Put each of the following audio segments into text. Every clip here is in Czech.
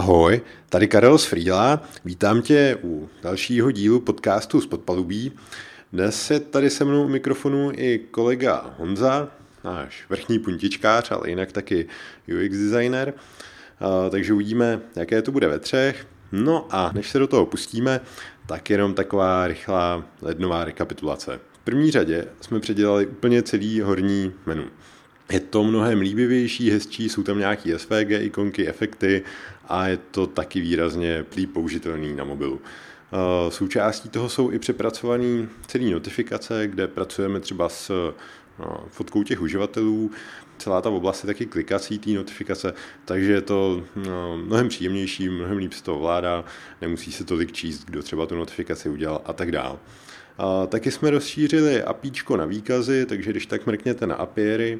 Ahoj, tady Karel z Frýla. Vítám tě u dalšího dílu podcastu z Podpalubí. Dnes je tady se mnou u mikrofonu i kolega Honza, náš vrchní puntičkář, ale jinak taky UX designer. Takže uvidíme, jaké to bude ve třech. No a než se do toho pustíme, tak jenom taková rychlá lednová rekapitulace. V první řadě jsme předělali úplně celý horní menu. Je to mnohem líbivější, hezčí, jsou tam nějaký SVG ikonky, efekty a je to taky výrazně líp použitelný na mobilu. Eh, součástí toho jsou i přepracované celé notifikace, kde pracujeme třeba s eh, fotkou těch uživatelů. Celá ta oblast je taky klikací té notifikace, takže je to eh, mnohem příjemnější, mnohem líp se to ovládá, nemusí se tolik číst, kdo třeba tu notifikaci udělal a tak dále. A taky jsme rozšířili apíčko na výkazy, takže když tak mrkněte na apiery,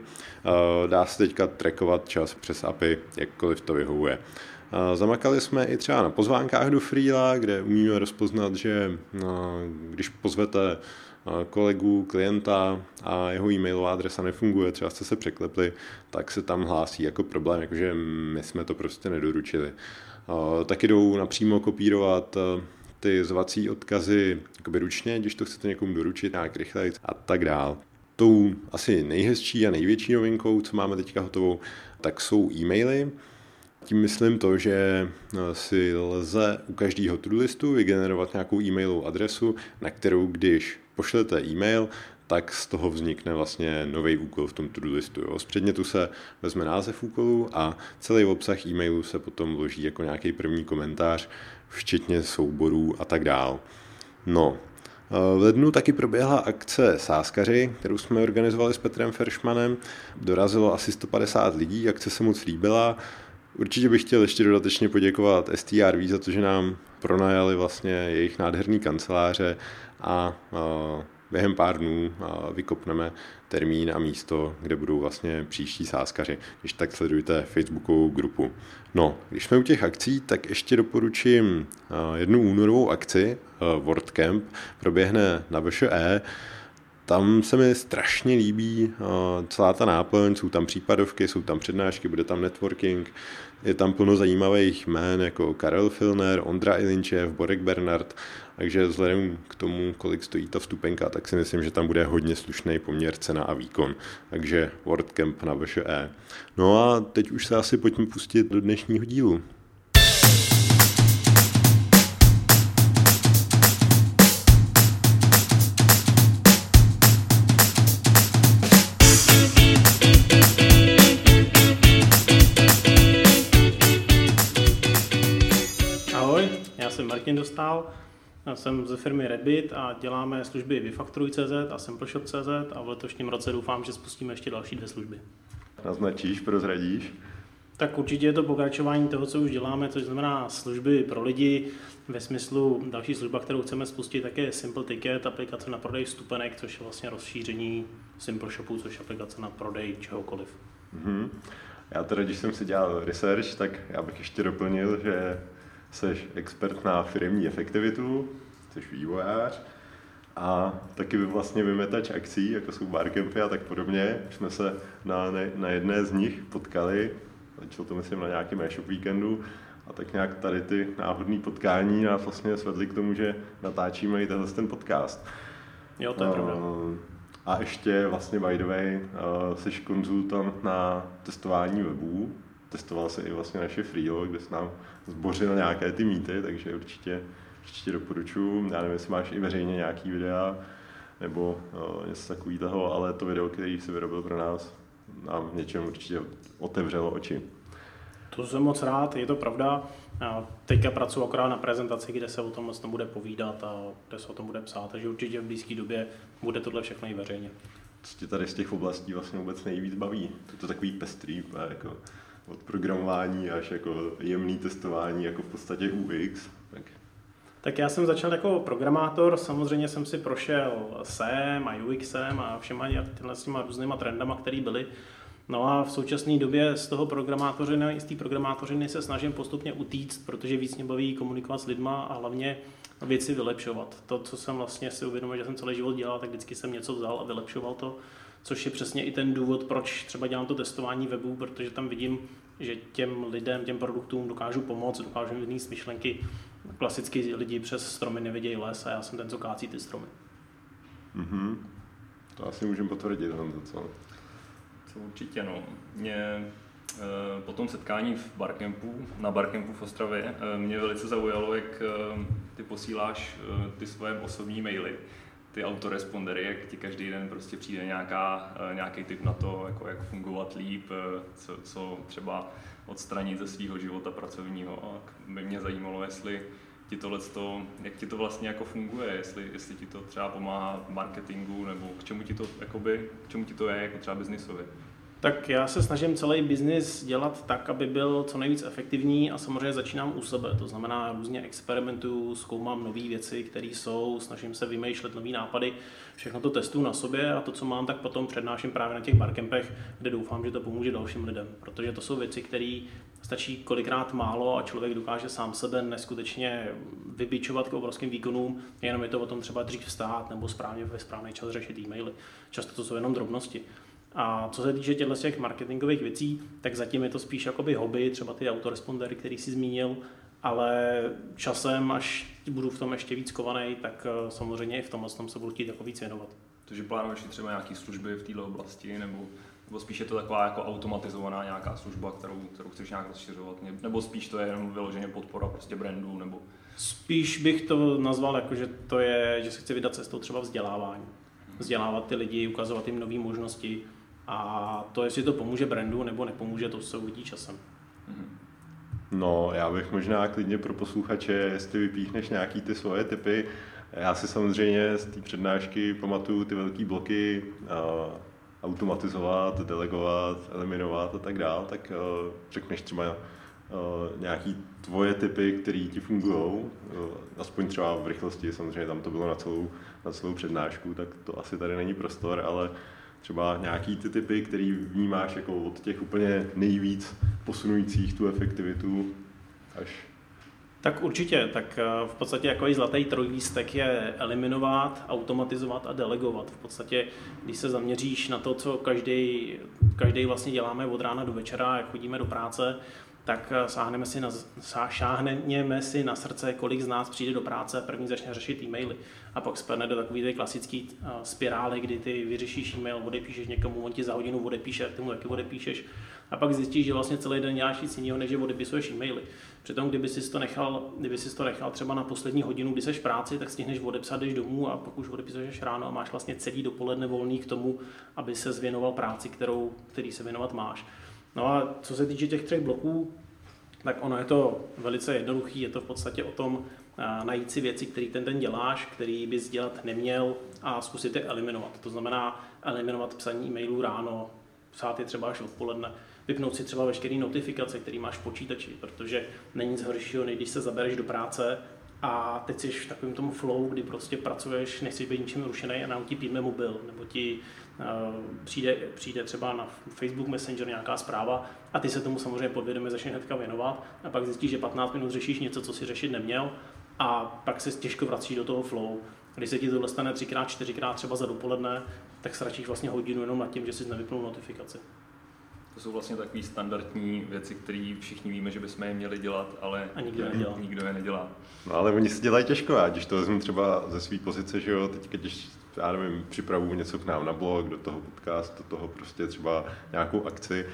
dá se teďka trackovat čas přes API, jakkoliv to vyhovuje. Zamakali jsme i třeba na pozvánkách do Freela, kde umíme rozpoznat, že když pozvete kolegu, klienta a jeho e-mailová adresa nefunguje, třeba jste se překlepli, tak se tam hlásí jako problém, jakože my jsme to prostě nedoručili. Taky jdou napřímo kopírovat ty zvací odkazy jakoby ručně, když to chcete někomu doručit nějak rychleji a tak dál. Tou asi nejhezčí a největší novinkou, co máme teďka hotovou, tak jsou e-maily. Tím myslím to, že si lze u každého to listu vygenerovat nějakou e-mailovou adresu, na kterou když pošlete e-mail, tak z toho vznikne vlastně nový úkol v tom to-do listu. Jo. Z předmětu se vezme název úkolu a celý obsah e-mailu se potom vloží jako nějaký první komentář, včetně souborů a tak dál. No, v lednu taky proběhla akce Sáskaři, kterou jsme organizovali s Petrem Feršmanem. Dorazilo asi 150 lidí, akce se moc líbila. Určitě bych chtěl ještě dodatečně poděkovat STRV za to, že nám pronajali vlastně jejich nádherný kanceláře a během pár dnů vykopneme termín a místo, kde budou vlastně příští sáskaři, když tak sledujte Facebookovou grupu. No, když jsme u těch akcí, tak ještě doporučím jednu únorovou akci, WordCamp, proběhne na VŠE, tam se mi strašně líbí celá ta náplň, jsou tam případovky, jsou tam přednášky, bude tam networking, je tam plno zajímavých jmén jako Karel Filner, Ondra Ilinčev, Borek Bernard, takže vzhledem k tomu, kolik stojí ta vstupenka, tak si myslím, že tam bude hodně slušný poměr cena a výkon. Takže WordCamp na VŠE. No a teď už se asi pojďme pustit do dnešního dílu. Martin Dostal. Jsem ze firmy Redbit a děláme služby Vyfakturuj.cz a SampleShop.cz a v letošním roce doufám, že spustíme ještě další dvě služby. Naznačíš, prozradíš? Tak určitě je to pokračování toho, co už děláme, což znamená služby pro lidi. Ve smyslu další služba, kterou chceme spustit, tak je Simple Ticket, aplikace na prodej vstupenek, což je vlastně rozšíření Simple Shopu, což je aplikace na prodej čehokoliv. Mm-hmm. Já teda, když jsem si dělal research, tak já bych ještě doplnil, že jsi expert na firmní efektivitu, jsi vývojář a taky vlastně vymetač akcí, jako jsou barcampy a tak podobně. Už jsme se na, ne, na jedné z nich potkali, začalo to myslím na nějakém e-shop víkendu, a tak nějak tady ty náhodné potkání nás vlastně svedly k tomu, že natáčíme i tenhle ten podcast. Jo, to je pravda. A ještě vlastně by the way, jsi konzultant na testování webů, testoval se i vlastně naše Freelo, kde se nám zbořil nějaké ty mýty, takže určitě, určitě doporučuji. Já nevím, jestli máš i veřejně nějaký videa nebo uh, něco takového, ale to video, který si vyrobil pro nás, nám něčem určitě otevřelo oči. To jsem moc rád, je to pravda. Já teďka pracuji akorát na prezentaci, kde se o tom moc bude povídat a kde se o tom bude psát, takže určitě v blízké době bude tohle všechno i veřejně. Co tě tady z těch oblastí vlastně vůbec nejvíc baví? Je to takový pestrý, jako od programování až jako jemný testování, jako v podstatě UX. Tak. tak já jsem začal jako programátor, samozřejmě jsem si prošel SEM a UXem a všema těmhle s těma různýma trendama, které byly. No a v současné době z toho programátořiny, z té programátořiny se snažím postupně utíct, protože víc mě baví komunikovat s lidma a hlavně věci vylepšovat. To, co jsem vlastně si uvědomil, že jsem celý život dělal, tak vždycky jsem něco vzal a vylepšoval to což je přesně i ten důvod, proč třeba dělám to testování webu, protože tam vidím že těm lidem, těm produktům dokážu pomoct, dokážu mít myšlenky. Klasicky lidi přes stromy nevidějí les a já jsem ten, co kácí ty stromy. Mm-hmm. To asi můžeme potvrdit, Honzo, co? Co určitě, no. Mě eh, po tom setkání v Barcampu, na Barcampu v Ostravě, eh, mě velice zaujalo, jak eh, ty posíláš ty svoje osobní maily, ty autorespondery, jak ti každý den prostě přijde nějaká, nějaký tip na to, jako jak fungovat líp, co, co třeba odstranit ze svého života pracovního. A by mě zajímalo, jestli ti tohleto, jak ti to vlastně jako funguje, jestli, jestli ti to třeba pomáhá v marketingu, nebo k čemu ti to, jakoby, k čemu ti to je, jako třeba biznisově. Tak já se snažím celý biznis dělat tak, aby byl co nejvíc efektivní a samozřejmě začínám u sebe. To znamená, různě experimentuju, zkoumám nové věci, které jsou, snažím se vymýšlet nové nápady, všechno to testuju na sobě a to, co mám, tak potom přednáším právě na těch barkempech, kde doufám, že to pomůže dalším lidem. Protože to jsou věci, které stačí kolikrát málo a člověk dokáže sám sebe neskutečně vybičovat k obrovským výkonům, jenom je to o tom třeba dřív vstát nebo správně ve správný čas řešit e-maily. Často to jsou jenom drobnosti. A co se týče těchto těch marketingových věcí, tak zatím je to spíš jakoby hobby, třeba ty autorespondery, který si zmínil, ale časem, až budu v tom ještě víc kovaný, tak eh, samozřejmě i v tomhle tom se budu chtít jako víc věnovat. Takže plánuješ třeba nějaké služby v této oblasti, nebo, nebo spíš je to taková jako automatizovaná nějaká služba, kterou, kterou chceš nějak rozšiřovat, nebo spíš to je jenom vyloženě podpora prostě brandů, nebo... Spíš bych to nazval jako, že to je, že se chci vydat cestou třeba vzdělávání. Vzdělávat ty lidi, ukazovat jim nové možnosti, a to, jestli to pomůže brandu nebo nepomůže, to se uvidí časem. No, já bych možná klidně pro posluchače, jestli vypíchneš nějaký ty svoje typy. Já si samozřejmě z té přednášky pamatuju ty velké bloky, uh, automatizovat, delegovat, eliminovat a tak dále, tak uh, řekneš třeba uh, nějaký tvoje typy, které ti fungují, uh, aspoň třeba v rychlosti, samozřejmě tam to bylo na celou, na celou přednášku, tak to asi tady není prostor, ale třeba nějaký ty typy, který vnímáš jako od těch úplně nejvíc posunujících tu efektivitu až tak určitě, tak eh, v podstatě jako zlatý trojlístek je eliminovat, automatizovat a delegovat. V podstatě, když se zaměříš na to, co každý, každý vlastně děláme od rána do večera, jak chodíme do práce, tak eh, sáhneme si na, šáhneme si na srdce, kolik z nás přijde do práce, první začne řešit e-maily a pak spadne do takové klasické uh, spirály, kdy ty vyřešíš e-mail, odepíšeš někomu, on ti za hodinu odepíše, ty mu taky odepíšeš a pak zjistíš, že vlastně celý den děláš nic jiného, než že odepisuješ e-maily. Přitom, kdyby si to nechal, kdyby si to nechal třeba na poslední hodinu, kdy seš v práci, tak stihneš odepsat, jdeš domů a pak už odepisuješ ráno a máš vlastně celý dopoledne volný k tomu, aby se zvěnoval práci, kterou, který se věnovat máš. No a co se týče těch třech bloků, tak ono je to velice jednoduchý, je to v podstatě o tom najít si věci, které ten den děláš, který bys dělat neměl a zkusit je eliminovat. To znamená eliminovat psaní e-mailů ráno, psát je třeba až odpoledne, vypnout si třeba veškeré notifikace, které máš v počítači, protože není nic horšího, než když se zabereš do práce a teď jsi v takovém tomu flow, kdy prostě pracuješ, nechci být ničím rušený a nám ti píme mobil, nebo ti přijde, přijde třeba na Facebook Messenger nějaká zpráva a ty se tomu samozřejmě podvědomě začneš hnedka věnovat a pak zjistíš, že 15 minut řešíš něco, co si řešit neměl a pak se těžko vracíš do toho flow. Když se ti to dostane třikrát, čtyřikrát třeba za dopoledne, tak ztratíš vlastně hodinu jenom nad tím, že jsi nevypnul notifikaci. To jsou vlastně takové standardní věci, které všichni víme, že bychom je měli dělat, ale a nikdo, je nedělá. nikdo je nedělá. No ale oni si dělají těžko, já když to vezmu třeba ze své pozice, že jo, teď když já nevím, připravuju něco k nám na blog, do toho podcast, do toho prostě třeba nějakou akci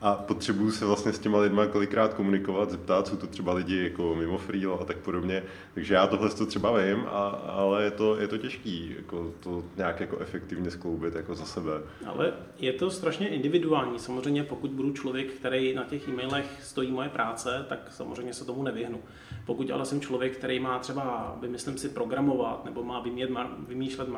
a potřebuju se vlastně s těma lidma kolikrát komunikovat, zeptat, jsou to třeba lidi jako mimo freelo a tak podobně. Takže já tohle to třeba vím, a, ale je to, je to těžký jako to nějak jako efektivně skloubit jako za sebe. Ale je to strašně individuální. Samozřejmě pokud budu člověk, který na těch e-mailech stojí moje práce, tak samozřejmě se tomu nevyhnu. Pokud ale jsem člověk, který má třeba, vymyslím si, programovat nebo má vymět, vymýšlet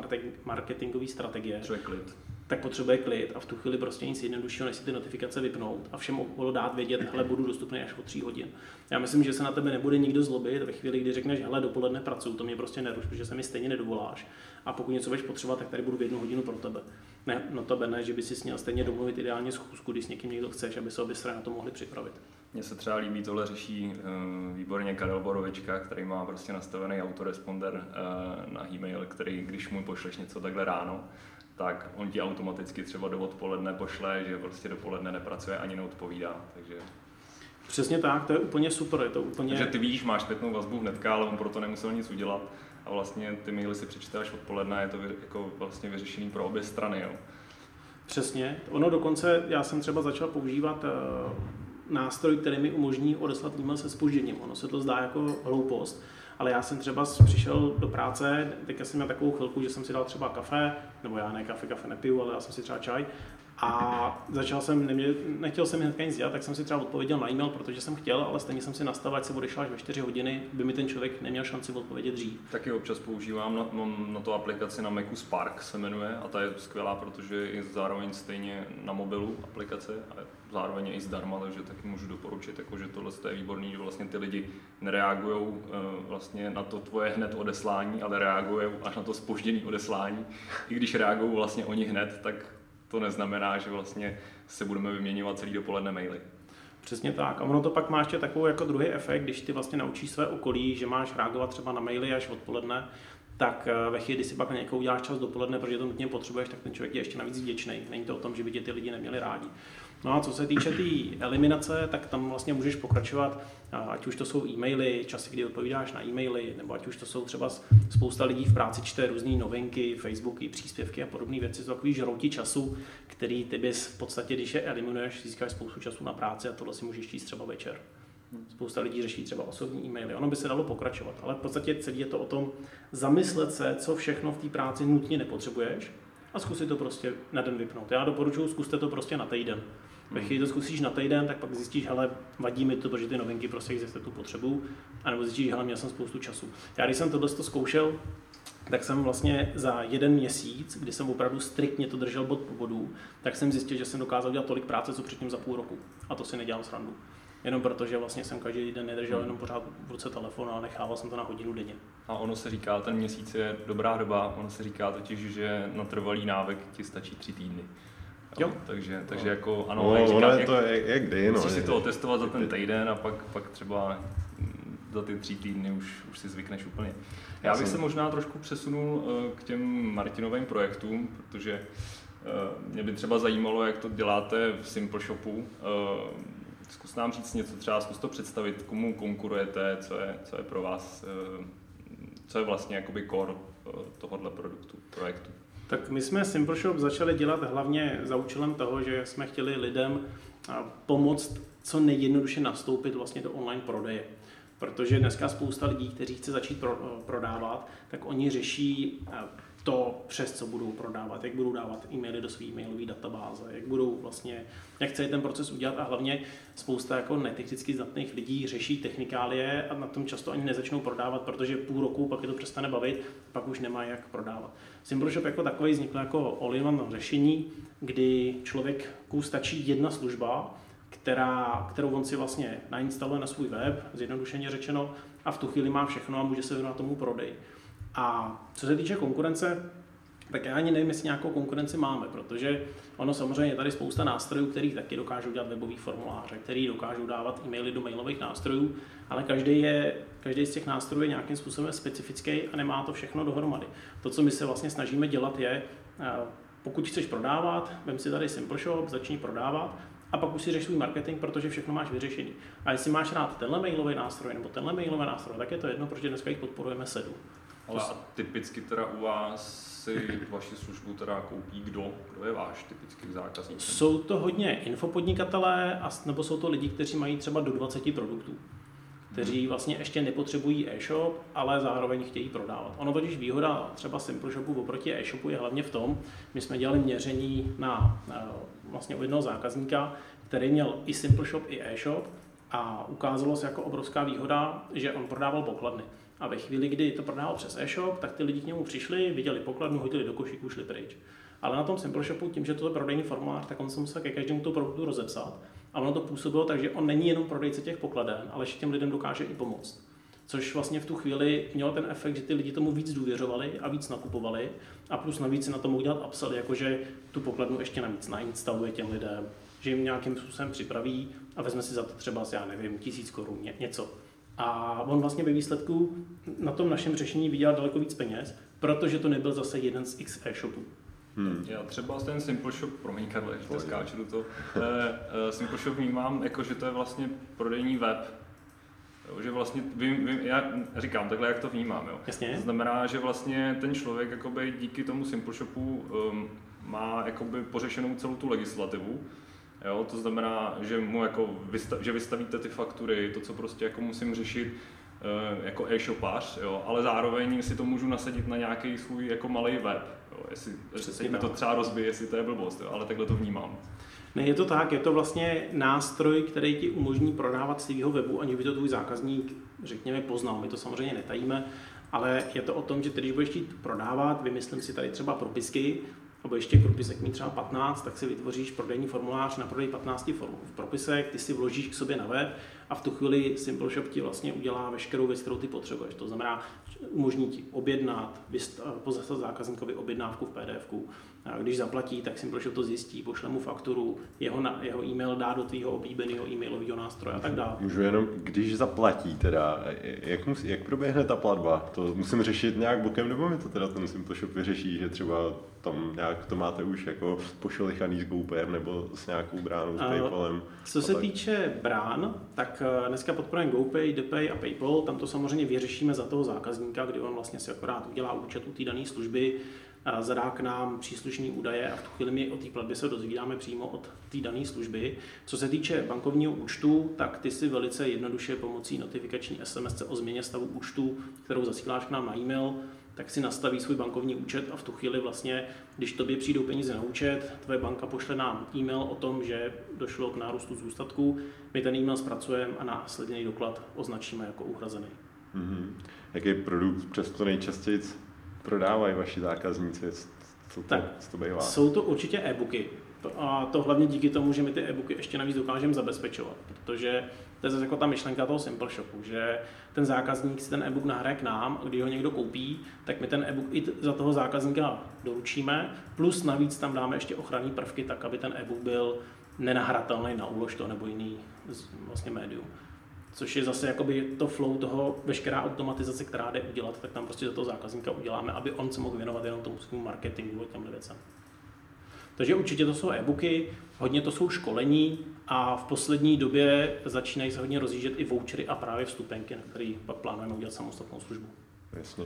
marketingové strategie, klid tak potřebuje klid a v tu chvíli prostě nic jednoduššího, než si ty notifikace vypnout a všem okolo dát vědět, hele, budu dostupný až o tří hodin. Já myslím, že se na tebe nebude nikdo zlobit ve chvíli, kdy řekneš, hele, dopoledne pracuji, to mě prostě neruš, protože se mi stejně nedovoláš. A pokud něco budeš potřebovat, tak tady budu v jednu hodinu pro tebe. Ne, no to ne, že by si měl stejně domluvit ideálně schůzku, když s někým někdo chceš, aby se obě strany na to mohli připravit. Mně se třeba líbí, tohle řeší uh, výborně Karel Borovička, který má prostě nastavený autoresponder uh, na e-mail, který, když mu pošleš něco takhle ráno, tak on ti automaticky třeba do odpoledne pošle, že prostě dopoledne nepracuje ani neodpovídá. Takže Přesně tak, to je úplně super, je to úplně... Takže ty víš, máš zpětnou vazbu hnedka, ale on proto nemusel nic udělat a vlastně ty maily si přečteš odpoledne a je to jako vlastně vyřešený pro obě strany. Jo. Přesně. Ono dokonce, já jsem třeba začal používat uh, nástroj, který mi umožní odeslat e-mail se spožděním. Ono se to zdá jako hloupost, ale já jsem třeba přišel do práce, teďka jsem měl takovou chvilku, že jsem si dal třeba kafe, nebo já ne kafe, kafe nepiju, ale já jsem si třeba čaj a začal jsem, neměl, nechtěl jsem hnedka nic dělat, tak jsem si třeba odpověděl na e-mail, protože jsem chtěl, ale stejně jsem si nastavil, ať se odešel až ve 4 hodiny, by mi ten člověk neměl šanci odpovědět dřív. Taky občas používám, na, mám na to aplikaci na Macu Spark se jmenuje a ta je skvělá, protože je zároveň stejně na mobilu aplikace a zároveň je i zdarma, takže taky můžu doporučit, jako, že tohle je výborný, že vlastně ty lidi nereagují uh, vlastně na to tvoje hned odeslání, ale reagují až na to spožděné odeslání. I když reagují vlastně oni hned, tak to neznamená, že vlastně se budeme vyměňovat celý dopoledne maily. Přesně tak. A ono to pak má ještě takový jako druhý efekt, když ty vlastně naučíš své okolí, že máš reagovat třeba na maily až odpoledne, tak eh, ve chvíli, kdy si pak na někoho uděláš čas dopoledne, protože to nutně potřebuješ, tak ten člověk je ještě navíc vděčný. Není to o tom, že by tě ty lidi neměli rádi. No a co se týče té tý eliminace, tak tam vlastně můžeš pokračovat, ať už to jsou e-maily, časy, kdy odpovídáš na e-maily, nebo ať už to jsou třeba spousta lidí v práci čte různé novinky, Facebooky, příspěvky a podobné věci, jsou takový žrouti času, který ty bys v podstatě, když je eliminuješ, získáš spoustu času na práci a tohle si můžeš číst třeba večer. Spousta lidí řeší třeba osobní e-maily. Ono by se dalo pokračovat, ale v podstatě celý je to o tom zamyslet se, co všechno v té práci nutně nepotřebuješ a zkusit to prostě na den vypnout. Já doporučuji, zkuste to prostě na týden. Ve chvíli to zkusíš na týden, tak pak zjistíš, hele, vadí mi to, protože ty novinky prostě existují tu potřebu, anebo zjistíš, hele, měl jsem spoustu času. Já když jsem tohle to zkoušel, tak jsem vlastně za jeden měsíc, kdy jsem opravdu striktně to držel bod po bodu, tak jsem zjistil, že jsem dokázal dělat tolik práce, co předtím za půl roku. A to si nedělal srandu. Jenom protože vlastně jsem každý den nedržel hmm. jenom pořád v ruce telefon a nechával jsem to na hodinu denně. A ono se říká, ten měsíc je dobrá doba, ono se říká totiž, že na trvalý návyk ti stačí tři týdny. Jo. Takže, takže no. jako ano, no, jak říkám, je to jak, jak kdy, no. si to otestovat za ten týden a pak, pak třeba za ty tři týdny už, už si zvykneš úplně. Já bych se možná trošku přesunul eh, k těm Martinovým projektům, protože eh, mě by třeba zajímalo, jak to děláte v Simple Shopu. Eh, zkus nám říct něco, třeba zkus to představit, komu konkurujete, co je, co je pro vás, co je vlastně jakoby core tohohle produktu, projektu. Tak my jsme Simple Shop začali dělat hlavně za účelem toho, že jsme chtěli lidem pomoct co nejjednoduše nastoupit vlastně do online prodeje. Protože dneska spousta lidí, kteří chce začít prodávat, tak oni řeší to, přes co budou prodávat, jak budou dávat e-maily do své e-mailové databáze, jak budou vlastně, jak celý ten proces udělat a hlavně spousta jako netechnicky zdatných lidí řeší technikálie a na tom často ani nezačnou prodávat, protože půl roku pak je to přestane bavit, pak už nemá jak prodávat. Simple Shop jako takový vznikl jako all-in-one řešení, kdy člověku stačí jedna služba, která, kterou on si vlastně nainstaluje na svůj web, zjednodušeně řečeno, a v tu chvíli má všechno a může se věnovat tomu prodeji. A co se týče konkurence, tak já ani nevím, jestli nějakou konkurenci máme, protože ono samozřejmě je tady spousta nástrojů, který taky dokážou dělat webový formuláře, který dokážou dávat e-maily do mailových nástrojů, ale každý, je, každý z těch nástrojů je nějakým způsobem specifický a nemá to všechno dohromady. To, co my se vlastně snažíme dělat, je, eh, pokud chceš prodávat, vem si tady Simple Shop, začni prodávat a pak už si řeš svůj marketing, protože všechno máš vyřešený. A jestli máš rád tenhle mailový nástroj nebo tenhle mailový nástroj, tak je to jedno, protože dneska jich podporujeme sedm. Ale a typicky teda u vás si vaši službu teda koupí kdo? Kdo je váš typický zákazník? Jsou to hodně infopodnikatelé, nebo jsou to lidi, kteří mají třeba do 20 produktů kteří hmm. vlastně ještě nepotřebují e-shop, ale zároveň chtějí prodávat. Ono totiž výhoda třeba Simple Shopu oproti e-shopu je hlavně v tom, my jsme dělali měření na, na vlastně u jednoho zákazníka, který měl i Simple Shop, i e-shop a ukázalo se jako obrovská výhoda, že on prodával pokladny. A ve chvíli, kdy to prodával přes e-shop, tak ty lidi k němu přišli, viděli pokladnu, hodili do košíku, šli pryč. Ale na tom Simple Shopu, tím, že to je prodejní formulář, tak on se musel ke každému to produktu rozepsat. A ono to působilo tak, že on není jenom prodejce těch pokladen, ale že těm lidem dokáže i pomoct. Což vlastně v tu chvíli mělo ten efekt, že ty lidi tomu víc důvěřovali a víc nakupovali a plus navíc si na tom udělat upsell, jakože tu pokladnu ještě navíc nainstaluje těm lidem, že jim nějakým způsobem připraví a vezme si za to třeba, já nevím, tisíc korun, něco. A on vlastně ve výsledku na tom našem řešení vydělal daleko víc peněz, protože to nebyl zase jeden z x e-shopů. Hmm. Já třeba ten Simple Shop, promiň Karle, že skáču do toho, uh, Simple Shop vnímám jako, že to je vlastně prodejní web, Jo, že vlastně vím, vím, já říkám takhle, jak to vnímám. Jo. Jasně. To znamená, že vlastně ten člověk jakoby díky tomu Simple Shopu um, má jakoby pořešenou celou tu legislativu. Jo, to znamená, že mu jako vysta- že vystavíte ty faktury, to, co prostě jako musím řešit uh, jako e-shopář, jo, ale zároveň si to můžu nasadit na nějaký svůj jako malý web. Jo, jestli, jestli mi to třeba rozbije, jestli to je blbost, jo, ale takhle to vnímám. Ne, je to tak, je to vlastně nástroj, který ti umožní prodávat svého webu, aniž by to tvůj zákazník, řekněme, poznal. My to samozřejmě netajíme, ale je to o tom, že když budeš chtít prodávat, vymyslím si tady třeba propisky, nebo ještě propisek mít třeba 15, tak si vytvoříš prodejní formulář na prodej 15 propisek, ty si vložíš k sobě na web a v tu chvíli Simple Shop ti vlastně udělá veškerou věc, kterou ty potřebuješ. To znamená, umožní ti objednat, pozastat zákazníkovi objednávku v pdf když zaplatí, tak Simple Shop to zjistí, pošle mu fakturu, jeho, na, jeho e-mail dá do tvého oblíbeného e-mailového nástroje a tak dále. Můžu jenom, když zaplatí teda, jak, musí, jak proběhne ta platba? To musím řešit nějak bokem, nebo mi to teda ten Simple Shop vyřeší, že třeba tam nějak to máte už jako pošelichaný s GoPayem nebo s nějakou bránou s PayPalem? Co se tak. týče brán, tak eh, dneska podporujeme GoPay, DePay a PayPal, tam to samozřejmě vyřešíme za toho zákazníka, kdy on vlastně si akorát udělá účet u té dané služby, zadá k nám příslušné údaje a v tu chvíli my o té platbě se dozvídáme přímo od té dané služby. Co se týče bankovního účtu, tak ty si velice jednoduše pomocí notifikační SMS o změně stavu účtu, kterou zasíláš k nám na e-mail, tak si nastaví svůj bankovní účet a v tu chvíli vlastně, když tobě přijdou peníze na účet, tvoje banka pošle nám e-mail o tom, že došlo k nárůstu zůstatku, my ten e-mail zpracujeme a následný doklad označíme jako uhrazený. Mm-hmm. Jaký produkt přesto nejčastěji prodávají vaši zákazníci? Co to, tak, co to bývá? Jsou to určitě e-booky. A to hlavně díky tomu, že my ty e-booky ještě navíc dokážeme zabezpečovat, protože to je zase jako ta myšlenka toho Simple Shopu, že ten zákazník si ten e-book nahraje k nám a když ho někdo koupí, tak my ten e-book i za toho zákazníka doručíme, plus navíc tam dáme ještě ochranné prvky, tak aby ten e-book byl nenahratelný na úlož nebo jiný vlastně médium což je zase jakoby to flow toho, veškerá automatizace, která jde udělat, tak tam prostě do toho zákazníka uděláme, aby on se mohl věnovat jenom tomu svému marketingu a těmhle věcem. Takže určitě to jsou e-booky, hodně to jsou školení a v poslední době začínají se hodně rozjíždět i vouchery a právě vstupenky, na který pak plánujeme udělat samostatnou službu. Jasně.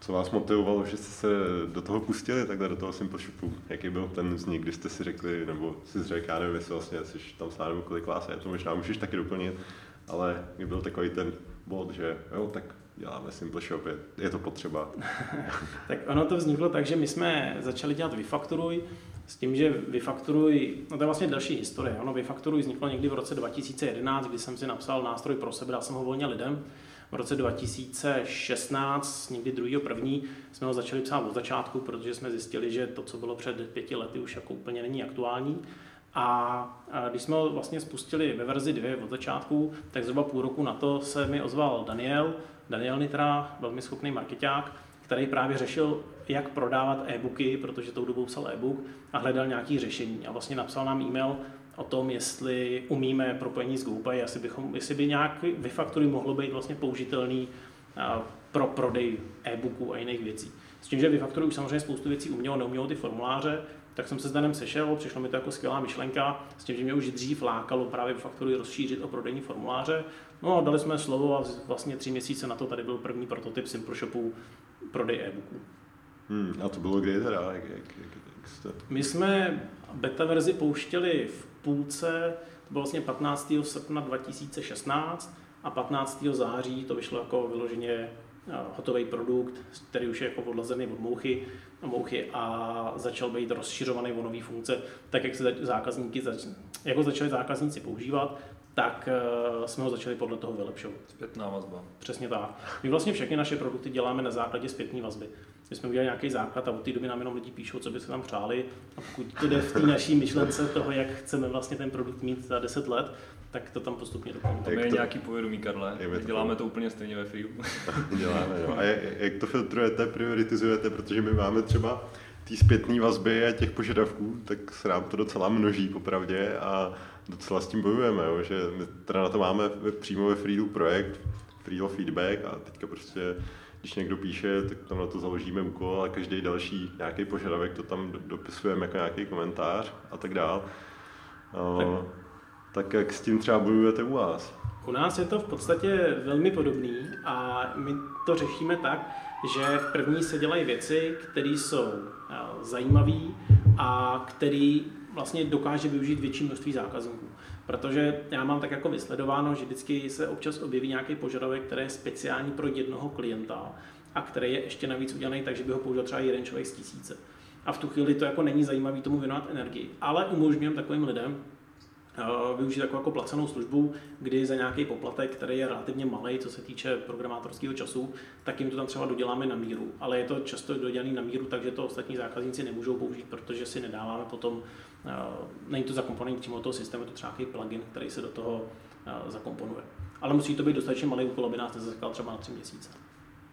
Co vás motivovalo, že jste se do toho pustili, takhle do toho Simple Shopu? Jaký byl ten vznik, kdy jste si řekli, nebo si řekl, já nevím, jestli vlastně jsi tam sám, nebo kolik vás je, to možná můžeš taky doplnit, ale mi byl takový ten bod, že jo, tak děláme Simple Shop, je, je to potřeba. tak ono to vzniklo tak, že my jsme začali dělat Vyfakturuj, s tím, že Vyfakturuj, no to je vlastně další historie, ono Vyfakturuj vzniklo někdy v roce 2011, kdy jsem si napsal nástroj pro sebe, dal jsem ho volně lidem. V roce 2016, někdy druhého první, jsme ho začali psát od začátku, protože jsme zjistili, že to, co bylo před pěti lety, už jako úplně není aktuální. A když jsme ho vlastně spustili ve verzi 2 od začátku, tak zhruba půl roku na to se mi ozval Daniel, Daniel Nitra, velmi schopný marketák, který právě řešil, jak prodávat e-booky, protože tou dobou psal e-book a hledal nějaké řešení. A vlastně napsal nám e-mail o tom, jestli umíme propojení s GoPay, jestli, bychom, jestli by nějaký vyfaktory mohlo být vlastně použitelný pro prodej e-booků a jiných věcí. S tím, že Vyfaktory už samozřejmě spoustu věcí umělo, neumělo ty formuláře, tak jsem se s Danem sešel, přišlo mi to jako skvělá myšlenka, s tím, že mě už dřív lákalo právě faktory rozšířit o prodejní formuláře. No a dali jsme slovo a vlastně tři měsíce na to tady byl první prototyp Simple Shopu prodej e-booků. Hmm, a to bylo kdy teda? Jak, jak, jak, jak jste... My jsme beta verzi pouštěli v půlce, to bylo vlastně 15. srpna 2016 a 15. září to vyšlo jako vyloženě hotový produkt, který už je jako odlazený od mouchy, mouchy a začal být rozšiřovaný o nové funkce, tak jak se zákazníky, zač- jak ho začali zákazníci používat, tak uh, jsme ho začali podle toho vylepšovat. Zpětná vazba. Přesně tak. My vlastně všechny naše produkty děláme na základě zpětné vazby. My jsme udělali nějaký základ a od té doby nám jenom lidi píšou, co by se tam přáli. A pokud to jde v té naší myšlence toho, jak chceme vlastně ten produkt mít za 10 let, tak to tam postupně doplňujeme. To je to... nějaký povědomí, Karle. Je to děláme to úplně stejně ve Freeu. děláme, jo. A jak to filtrujete, prioritizujete, protože my máme třeba té zpětné vazby a těch požadavků, tak se nám to docela množí popravdě a docela s tím bojujeme, jo, že my teda na to máme přímo ve Freedu projekt, Freelo feedback a teďka prostě když někdo píše, tak tam na to založíme úkol a každý další nějaký požadavek to tam dopisujeme jako nějaký komentář a tak dál. Tak. Tak jak s tím třeba bojujete u vás? U nás je to v podstatě velmi podobný a my to řešíme tak, že v první se dělají věci, které jsou zajímavé a které vlastně dokáže využít větší množství zákazníků. Protože já mám tak jako vysledováno, že vždycky se občas objeví nějaký požadavek, který je speciální pro jednoho klienta a který je ještě navíc udělaný tak, že by ho použil třeba jeden člověk z tisíce. A v tu chvíli to jako není zajímavý tomu věnovat energii. Ale umožňujeme takovým lidem Eh, využít jako, jako placenou službu, kdy za nějaký poplatek, který je relativně malý, co se týče programátorského času, tak jim to tam třeba doděláme na míru. Ale je to často dodělané na míru, takže to ostatní zákazníci nemůžou použít, protože si nedáváme potom, eh, není to zakomponovaný přímo toho systému, je to třeba nějaký plugin, který se do toho eh, zakomponuje. Ale musí to být dostatečně malý úkol, aby nás nezasekal třeba na tři měsíce.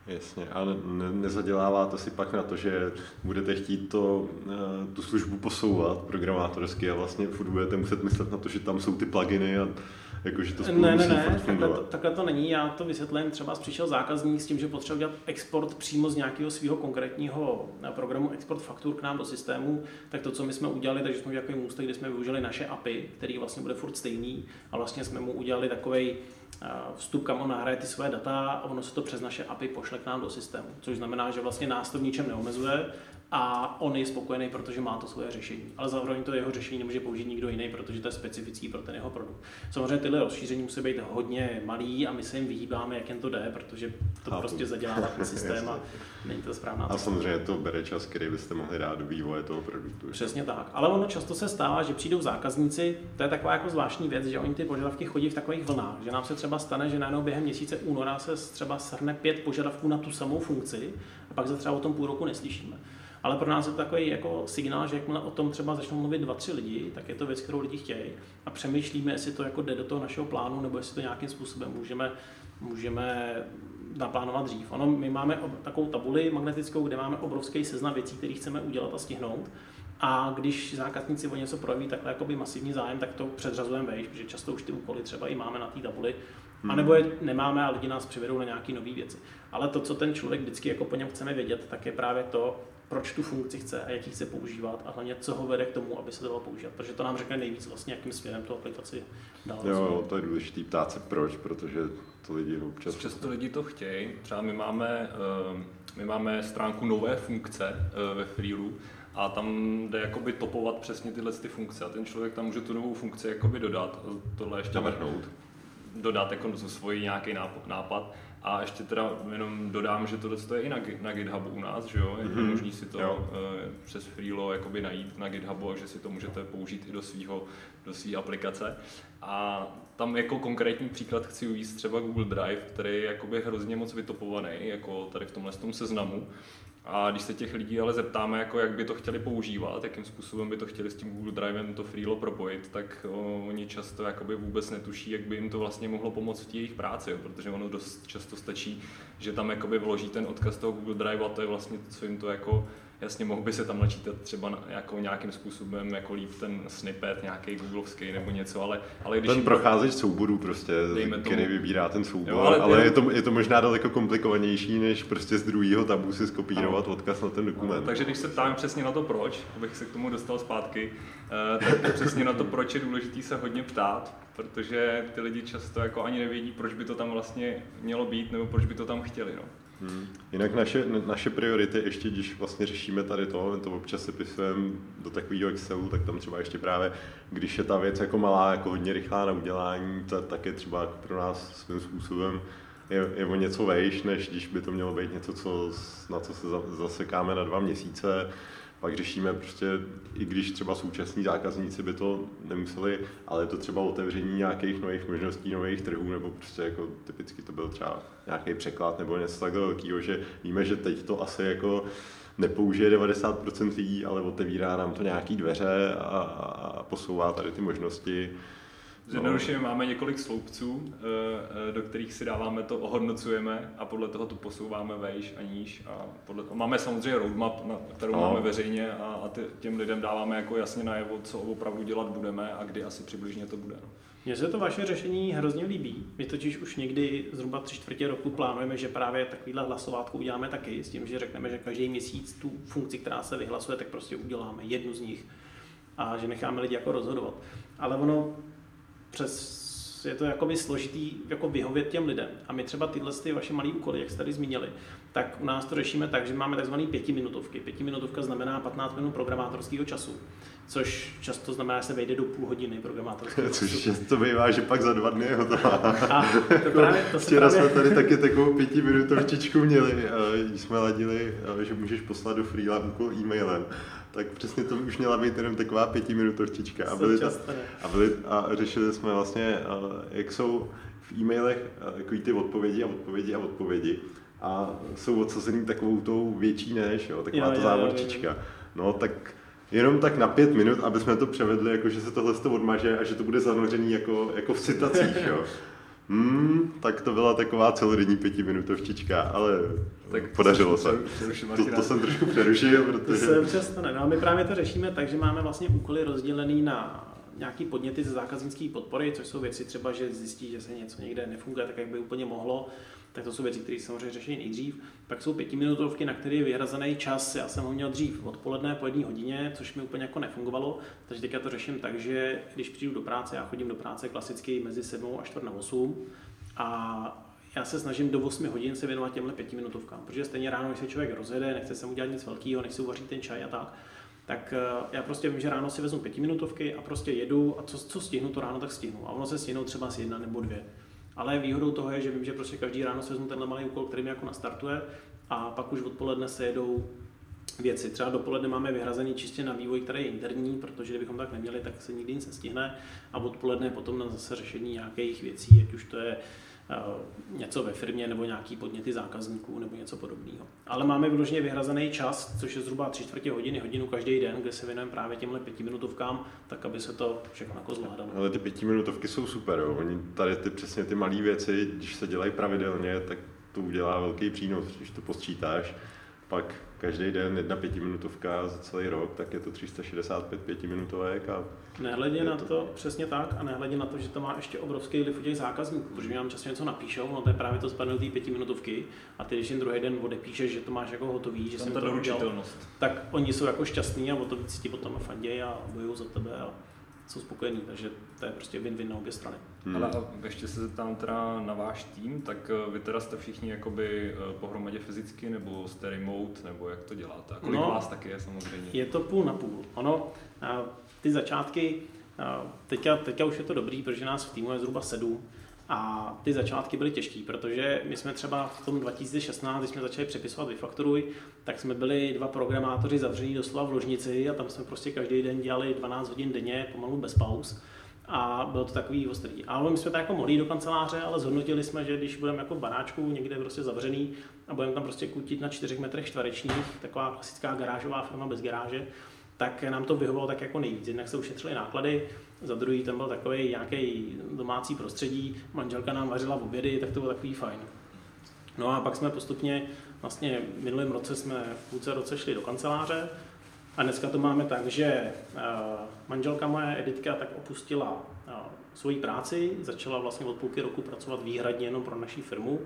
Jasně, a ne, nezaděláváte si pak na to, že budete chtít to, eh, tu službu posouvat programátorsky a vlastně furt budete muset myslet na to, že tam jsou ty pluginy a jakože to spolu ne, ne, ne, takhle to, takhle to není. Já to vysvětlím. Třeba přišel zákazník s tím, že potřebuje dělat export přímo z nějakého svého konkrétního eh, programu, export faktur k nám do systému, tak to, co my jsme udělali, takže jsme udělali takový můstek, kde jsme využili naše API, který vlastně bude furt stejný a vlastně jsme mu udělali takový vstup, kam on nahraje ty své data a ono se to přes naše API pošle k nám do systému. Což znamená, že vlastně nás to v ničem neomezuje a on je spokojený, protože má to svoje řešení. Ale zároveň to jeho řešení nemůže použít nikdo jiný, protože to je specifický pro ten jeho produkt. Samozřejmě tyhle rozšíření musí být hodně malý a my se jim vyhýbáme, jak jen to jde, protože to Chápu. prostě zadělává ten systém a není to správná A samozřejmě to bere čas, který byste mohli dát do vývoje toho produktu. Přesně tak. Ale ono často se stává, že přijdou zákazníci, to je taková jako zvláštní věc, že oni ty požadavky chodí v takových vlnách, že nám se třeba stane, že najednou během měsíce února se třeba shrne pět požadavků na tu samou funkci a pak se třeba o tom půl roku neslyšíme. Ale pro nás je to takový jako signál, že jakmile o tom třeba začnou mluvit dva, tři lidi, tak je to věc, kterou lidi chtějí. A přemýšlíme, jestli to jako jde do toho našeho plánu, nebo jestli to nějakým způsobem můžeme, můžeme naplánovat dřív. Ono, my máme takovou tabuli magnetickou, kde máme obrovský seznam věcí, které chceme udělat a stihnout. A když zákazníci o něco projeví takhle jakoby masivní zájem, tak to předřazujeme vejš, protože často už ty úkoly třeba i máme na té tabuli. Hmm. A nebo je nemáme a lidi nás přivedou na nějaké nové věci. Ale to, co ten člověk vždycky jako po něm chceme vědět, tak je právě to, proč tu funkci chce a jaký chce používat a hlavně co ho vede k tomu, aby se to dalo používat. Protože to nám řekne nejvíc vlastně, jakým směrem tu aplikaci dál. Jo, jo, to je důležité ptát se proč, protože to lidi občas... Často lidi to chtějí. Třeba my máme, eh, my máme stránku nové funkce eh, ve Freelu, a tam jde jakoby topovat přesně tyhle ty funkce a ten člověk tam může tu novou funkci jakoby dodat, tohle ještě navrhnout. Dodat jako svůj nějaký nápad a ještě teda jenom dodám, že tohle je i na, na GitHubu u nás, že jo? Je mm-hmm. možný si to jo. uh, přes Freelo jakoby najít na GitHubu, že si to můžete použít i do svého do své aplikace. A tam jako konkrétní příklad chci uvést třeba Google Drive, který je jakoby hrozně moc vytopovaný, jako tady v tomhle tom seznamu. A když se těch lidí ale zeptáme, jako jak by to chtěli používat, jakým způsobem by to chtěli s tím Google Drivem to Freelo propojit, tak oni často jakoby vůbec netuší, jak by jim to vlastně mohlo pomoct v té jejich práci, jo, protože ono dost často stačí, že tam jakoby vloží ten odkaz toho Google Drive a to je vlastně to, co jim to jako jasně mohl by se tam načítat třeba jako nějakým způsobem jako líp ten snippet nějaký googlovský nebo něco, ale, ale když... Ten procházeč souborů prostě, který vybírá ten soubor, jo, ale, ale je, to, je to možná daleko komplikovanější, než prostě z druhého tabu si skopírovat ano. odkaz na ten dokument. No, takže když se ptáme přesně na to proč, abych se k tomu dostal zpátky, uh, tak to přesně na to proč je důležité se hodně ptát, protože ty lidi často jako ani nevědí, proč by to tam vlastně mělo být, nebo proč by to tam chtěli. No. Hmm. Jinak naše, naše priority, ještě když vlastně řešíme tady to, to občas sepisujeme do takového Excelu, tak tam třeba ještě právě, když je ta věc jako malá, jako hodně rychlá na udělání, tak, tak je třeba jako pro nás svým způsobem je, je o něco vejš, než když by to mělo být něco, co, na co se zasekáme na dva měsíce, pak řešíme prostě, i když třeba současní zákazníci by to nemuseli, ale je to třeba otevření nějakých nových možností, nových trhů, nebo prostě jako typicky to byl třeba nějaký překlad nebo něco tak velkého, že víme, že teď to asi jako nepoužije 90% lidí, ale otevírá nám to nějaký dveře a, a posouvá tady ty možnosti. Zjednodušeně no. máme několik sloupců, eh, eh, do kterých si dáváme to, ohodnocujeme a podle toho to posouváme vejš a níž. A podle toho. Máme samozřejmě roadmap, kterou no. máme veřejně a, a těm lidem dáváme jako jasně najevo, co opravdu dělat budeme a kdy asi přibližně to bude. No. Mně se to vaše řešení hrozně líbí. My totiž už někdy zhruba tři čtvrtě roku plánujeme, že právě takovýhle hlasovátku uděláme taky, s tím, že řekneme, že každý měsíc tu funkci, která se vyhlasuje, tak prostě uděláme jednu z nich a že necháme lidi jako rozhodovat. Ale ono přes je to jakoby složitý jako vyhovět těm lidem. A my třeba tyhle ty vaše malé úkoly, jak jste tady zmínili, tak u nás to řešíme tak, že máme tzv. pětiminutovky. Pětiminutovka znamená 15 minut programátorského času což často znamená, že se vejde do půl hodiny programátorského Což to bývá, že pak za dva dny je hotová. A to právě, to Včera právě... jsme tady taky takovou pětiminutovčičku měli, když jsme ladili, že můžeš poslat do freela úkol e-mailem tak přesně to už měla být jenom taková pětiminutovčička. A, byli to, a, byli, a řešili jsme vlastně, jak jsou v e-mailech takový ty odpovědi a odpovědi a odpovědi a jsou odsazený takovou tou větší než, jo, taková jo, ta závorčička. No tak jenom tak na pět minut, aby jsme to převedli, jako že se tohle to odmaže a že to bude zanořený jako, jako v citacích, jo. Hmm, tak to byla taková celodenní pětiminutovčička, ale tak podařilo se. To, to, jsem trošku přerušil, protože... To se často ne. No a my právě to řešíme tak, že máme vlastně úkoly rozdělený na nějaký podněty ze zákaznické podpory, což jsou věci třeba, že zjistí, že se něco někde nefunguje tak, jak by úplně mohlo tak to jsou věci, které samozřejmě řeší nejdřív. Pak jsou pětiminutovky, na které je vyhrazený čas. Já jsem ho měl dřív odpoledne po jedné hodině, což mi úplně jako nefungovalo. Takže teďka to řeším tak, že když přijdu do práce, já chodím do práce klasicky mezi 7 a 4 na 8 a já se snažím do 8 hodin se věnovat těmhle pětiminutovkám, protože stejně ráno, když se člověk rozjede, nechce se mu dělat nic velkého, nechce uvařit ten čaj a tak, tak eh, já prostě vím, že ráno si vezmu pětiminutovky a prostě jedu a co, co stihnu to ráno, tak stihnu. A ono se stihnou třeba z jedna nebo dvě. Ale výhodou toho je, že vím, že prostě každý ráno se vezmu tenhle malý úkol, který mi jako nastartuje a pak už odpoledne se jedou věci. Třeba dopoledne máme vyhrazený čistě na vývoj, který je interní, protože kdybychom tak neměli, tak se nikdy nic nestihne. A odpoledne potom na zase řešení nějakých věcí, ať už to je něco ve firmě nebo nějaký podněty zákazníků nebo něco podobného. Ale máme vyloženě vyhrazený čas, což je zhruba tři čtvrtě hodiny, hodinu každý den, kde se věnujeme právě těmhle pětiminutovkám, tak aby se to všechno jako zvládalo. Ale ty pětiminutovky jsou super, jo. Oni tady ty přesně ty malé věci, když se dělají pravidelně, tak to udělá velký přínos, když to posčítáš pak každý den jedna pětiminutovka za celý rok, tak je to 365 pětiminutovek. A nehledě na to, přesně tak, a nehledě na to, že to má ještě obrovský vliv u těch zákazníků, protože nám často něco napíšou, no to je právě to spadne do té pětiminutovky a ty, když jim druhý den odepíšeš, že to máš jako hotový, že jsem to udělal, tak oni jsou jako šťastní a o to víc ti potom fandějí a bojují za tebe. A jsou spokojení, takže to je prostě win-win na obě strany. Hmm. Ale a ještě se zeptám teda na váš tým, tak eh, vy teda jste všichni jakoby eh, pohromadě fyzicky, nebo jste remote, nebo jak to děláte? A kolik no, vás taky je samozřejmě? Je to půl na půl. Ono, ty začátky, teďka, teďka už je to dobrý, protože nás v týmu je zhruba sedm, a ty začátky byly těžké, protože my jsme třeba v tom 2016, když jsme začali přepisovat Vyfaktoruj, tak jsme byli dva programátoři zavření doslova v ložnici a tam jsme prostě každý den dělali 12 hodin denně, pomalu bez pauz. A bylo to takový ostrý. Ale my jsme tak jako mohli do kanceláře, ale zhodnotili jsme, že když budeme jako baráčku někde prostě zavřený a budeme tam prostě kutit na 4 metrech čtverečních, taková klasická garážová firma bez garáže, tak nám to vyhovovalo tak jako nejvíc. Jednak se ušetřili náklady, za druhý tam byl takový nějaký domácí prostředí, manželka nám vařila v obědy, tak to bylo takový fajn. No a pak jsme postupně, vlastně v minulém roce jsme v půlce roce šli do kanceláře a dneska to máme tak, že eh, manželka moje Editka tak opustila eh, svoji práci, začala vlastně od půlky roku pracovat výhradně jenom pro naší firmu,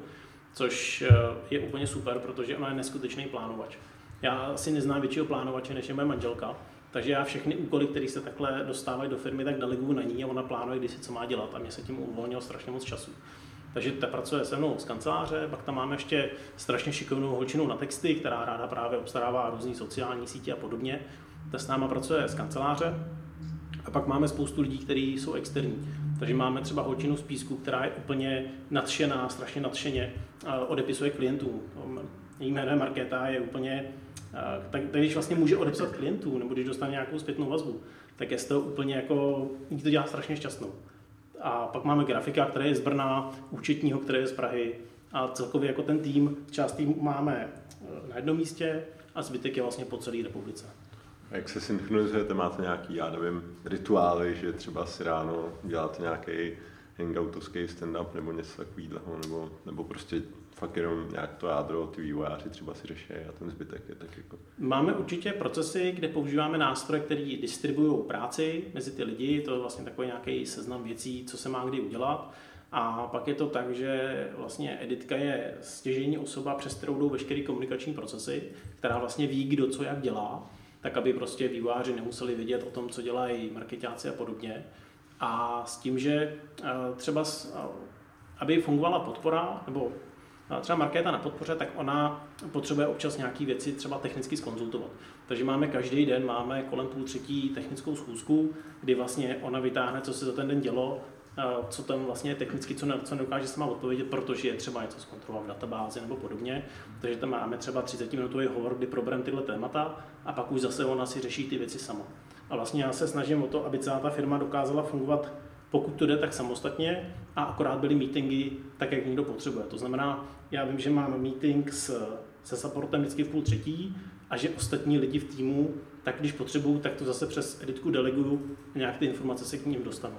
což eh, je úplně super, protože ona je neskutečný plánovač. Já si neznám většího plánovače, než je moje manželka, takže já všechny úkoly, které se takhle dostávají do firmy, tak deleguju na ní a ona plánuje, kdy si co má dělat a mě se tím uvolnilo strašně moc času. Takže ta pracuje se mnou z kanceláře, pak tam máme ještě strašně šikovnou holčinu na texty, která ráda právě obstarává různé sociální sítě a podobně. Ta s náma pracuje z kanceláře. A pak máme spoustu lidí, kteří jsou externí. Takže máme třeba holčinu z Písku, která je úplně nadšená, strašně nadšeně odepisuje klientům. Jméno je Markéta, je úplně tak, tak když vlastně může odepsat klientů, nebo když dostane nějakou zpětnou vazbu, tak je toho úplně jako, jí to dělá strašně šťastnou. A pak máme grafika, který je z Brna, účetního, který je z Prahy a celkově jako ten tým, část týmu máme eh, na jednom místě a zbytek je vlastně po celé republice. A jak se synchronizujete? Máte nějaký, já nevím, rituály, že třeba si ráno děláte nějaký hangoutovský stand-up nebo něco takového, nebo, nebo prostě fakt jenom nějak to jádro, ty vývojáři třeba si řeší a ten zbytek je tak jako... Máme určitě procesy, kde používáme nástroje, které distribuují práci mezi ty lidi, to je vlastně takový nějaký seznam věcí, co se má kdy udělat. A pak je to tak, že vlastně editka je stěžení osoba, přes kterou jdou veškeré komunikační procesy, která vlastně ví, kdo co jak dělá, tak aby prostě vývojáři nemuseli vědět o tom, co dělají marketáci a podobně. A s tím, že eh, třeba, aby fungovala podpora, nebo třeba Markéta na podpoře, tak ona potřebuje občas nějaké věci třeba technicky skonzultovat. Takže máme každý den, máme kolem půl třetí technickou schůzku, kdy vlastně ona vytáhne, co se za ten den dělo, co tam vlastně technicky, co, ne, co neukáže sama odpovědět, protože je třeba něco zkontrolovat v databázi nebo podobně. Takže tam máme třeba 30 minutový hovor, kdy probereme tyhle témata a pak už zase ona si řeší ty věci sama. A vlastně já se snažím o to, aby celá ta firma dokázala fungovat pokud to jde, tak samostatně a akorát byly meetingy tak, jak někdo potřebuje. To znamená, já vím, že mám meeting s, se supportem vždycky v půl třetí a že ostatní lidi v týmu, tak když potřebuju, tak to zase přes editku deleguju, nějak ty informace se k ním dostanu.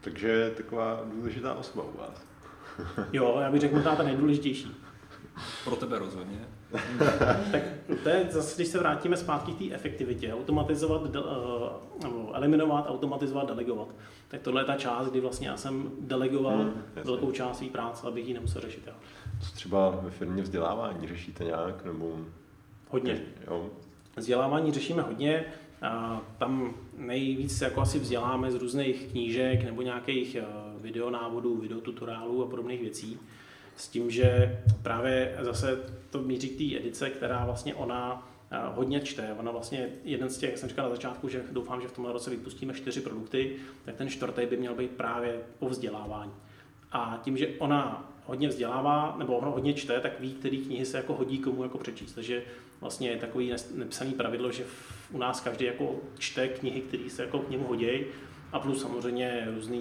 Takže je taková důležitá osoba u vás. jo, já bych řekl možná ta nejdůležitější. Pro tebe rozhodně. tak to je zase, když se vrátíme zpátky k té efektivitě, automatizovat, eh, nebo eliminovat, automatizovat, delegovat. Tak tohle je ta část, kdy vlastně já jsem delegoval hmm, velkou část své práce, abych ji nemusel řešit. Já. Co třeba ve firmě vzdělávání řešíte nějak? Nebo... Hodně. Jo. Vzdělávání řešíme hodně. A tam nejvíc jako asi vzděláme z různých knížek nebo nějakých eh, videonávodů, videotutoriálů a podobných věcí. S tím, že právě zase to míří k té edice, která vlastně ona eh, hodně čte. Ona vlastně, jeden z těch, jak jsem říkal na začátku, že doufám, že v tomhle roce vypustíme čtyři produkty, tak ten čtvrtý by měl být právě o vzdělávání. A tím, že ona hodně vzdělává, nebo ona hodně čte, tak ví, který knihy se jako hodí komu jako přečíst. Takže vlastně je takový nepsaný pravidlo, že u nás každý jako čte knihy, které se jako k němu hodí a plus samozřejmě různé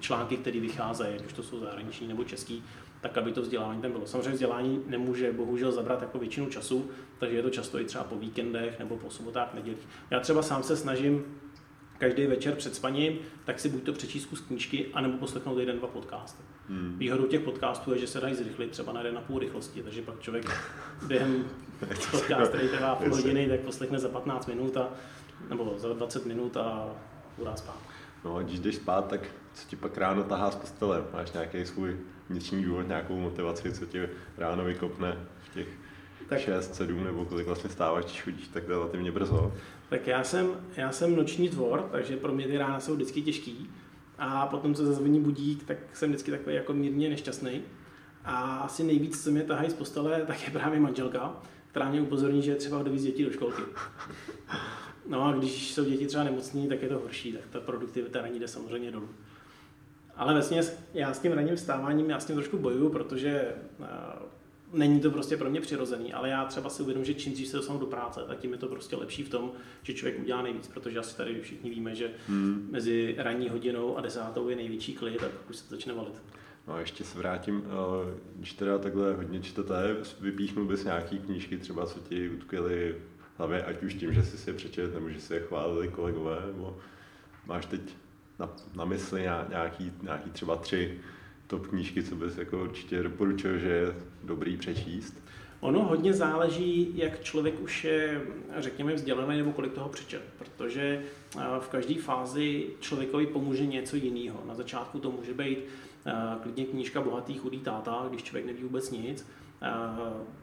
články, které vycházejí, už to jsou zahraniční nebo český, tak aby to vzdělání tam bylo. Samozřejmě vzdělání nemůže bohužel zabrat jako většinu času, takže je to často i třeba po víkendech nebo po sobotách, nedělích. Já třeba sám se snažím každý večer před spaním, tak si buď to přečíst kus knížky, anebo poslechnout jeden, dva podcasty. Hmm. Výhodou těch podcastů je, že se dají zrychlit třeba na jeden na půl rychlosti, takže pak člověk během podcast, který trvá půl hodiny, tak poslechne za 15 minut a, nebo za 20 minut a urá spát. No a když jdeš spát, tak co ti pak ráno tahá z postele? Máš nějaký svůj vnitřní důvod, nějakou motivaci, co tě ráno vykopne v těch tak, 6, 7 nebo kolik vlastně stáváš, když chodíš tak relativně brzo? Tak já jsem, já jsem noční tvor, takže pro mě ty rána jsou vždycky těžký. A potom, co zazvoní budík, tak jsem vždycky takový jako mírně nešťastný. A asi nejvíc, co mě tahají z postele, tak je právě manželka, která mě upozorní, že je třeba dovízt děti do školky. No a když jsou děti třeba nemocní, tak je to horší, tak ta produktivita ranní jde samozřejmě dolů. Ale vlastně já s tím ranním vstáváním, já s tím trošku bojuju, protože uh, není to prostě pro mě přirozený, ale já třeba si uvědomím, že čím dřív se dostanu do práce, tak tím je to prostě lepší v tom, že člověk udělá nejvíc, protože asi tady všichni víme, že hmm. mezi ranní hodinou a desátou je největší klid a už se to začne valit. No a ještě se vrátím, eh, když teda takhle hodně čtete, vypíchnu bys nějaký knížky třeba, co ti utkvěly hlavě, ať už tím, že jsi si je přečet, nebo že si je chválili kolegové, nebo máš teď na, na mysli nějaký, nějaký třeba tři top knížky, co bys jako určitě doporučil, že je dobrý přečíst? Ono hodně záleží, jak člověk už je, řekněme, vzdělaný nebo kolik toho přečet, protože v každé fázi člověkovi pomůže něco jiného. Na začátku to může být klidně knížka Bohatý chudý táta, když člověk neví vůbec nic.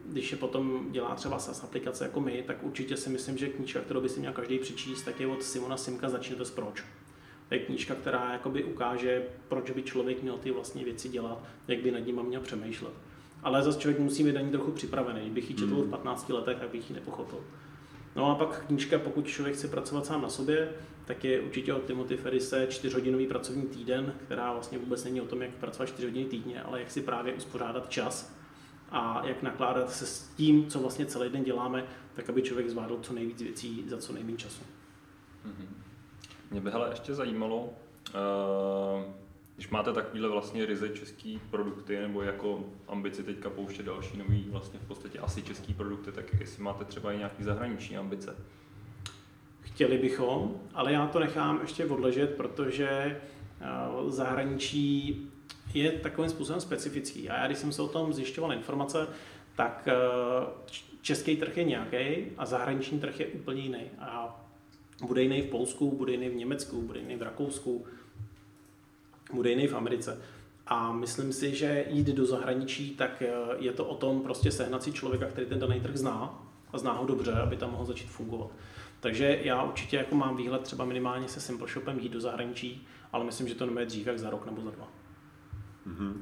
Když je potom dělá třeba SaaS aplikace jako my, tak určitě si myslím, že knížka, kterou by si měl každý přečíst, tak je od Simona Simka Začněte s proč. Je knížka, která jakoby ukáže, proč by člověk měl ty vlastně věci dělat, jak by nad nimi měl přemýšlet. Ale zase člověk musí být ani trochu připravený. Kdybych ji četl v 15 hmm. letech, tak bych ji nepochopil. No a pak knížka, pokud člověk chce pracovat sám na sobě, tak je určitě od Timothy Ferrise čtyřhodinový pracovní týden, která vlastně vůbec není o tom, jak pracovat 4 hodiny týdně, ale jak si právě uspořádat čas a jak nakládat se s tím, co vlastně celý den děláme, tak aby člověk zvládl co nejvíc věcí za co nejméně času. Mm-hmm. Mě by hele ještě zajímalo, uh, když máte takovýhle vlastně ryze český produkty, nebo jako ambici teďka pouštět další nový vlastně v podstatě asi český produkty, tak jestli máte třeba i nějaký zahraniční ambice? Chtěli bychom, ale já to nechám ještě odležet, protože zahraničí je takovým způsobem specifický. A já, když jsem se o tom zjišťoval informace, tak český trh je nějaký a zahraniční trh je úplně jiný. A bude jiný v Polsku, bude jiný v Německu, bude jiný v Rakousku, bude jiný v Americe. A myslím si, že jít do zahraničí, tak eh, je to o tom prostě sehnat si člověka, který ten daný trh zná a zná ho dobře, aby tam mohl začít fungovat. Takže já určitě jako mám výhled třeba minimálně se Simple Shopem jít do zahraničí, ale myslím, že to nebude dřív jak za rok nebo za dva. Mm-hmm.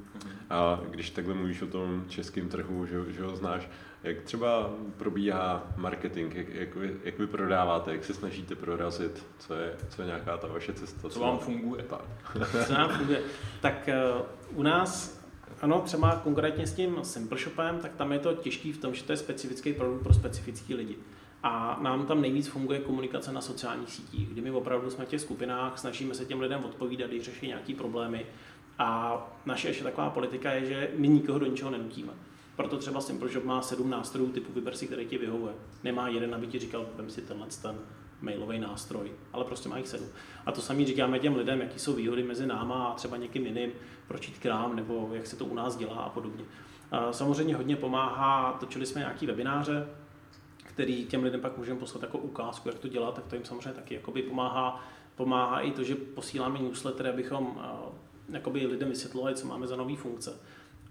A když takhle mluvíš o tom českém trhu, že, že ho znáš, jak třeba probíhá marketing, jak, jak, vy, jak vy prodáváte, jak se snažíte prorazit, co je, co je nějaká ta vaše cesta? Co, co vám funguje? Tak. Co nám funguje? Tak uh, u nás, ano, třeba konkrétně s tím Simple Shopem, tak tam je to těžký v tom, že to je specifický produkt pro specifický lidi. A nám tam nejvíc funguje komunikace na sociálních sítích, kdy my opravdu jsme v těch skupinách, snažíme se těm lidem odpovídat, když řeší nějaké problémy. A naše ještě taková politika je, že my nikoho do ničeho nenutíme. Proto třeba Simple Shop má sedm nástrojů typu vyber si, který ti vyhovuje. Nemá jeden, aby ti říkal, vem si tenhle ten mailový nástroj, ale prostě má jich sedm. A to sami říkáme těm lidem, jaký jsou výhody mezi náma a třeba někým jiným, proč jít krám, nebo jak se to u nás dělá a podobně. Samozřejmě hodně pomáhá, točili jsme nějaký webináře, který těm lidem pak můžeme poslat jako ukázku, jak to dělat, tak to jim samozřejmě taky jakoby pomáhá. Pomáhá i to, že posíláme newslettery, abychom jakoby lidem vysvětlovali, co máme za nové funkce.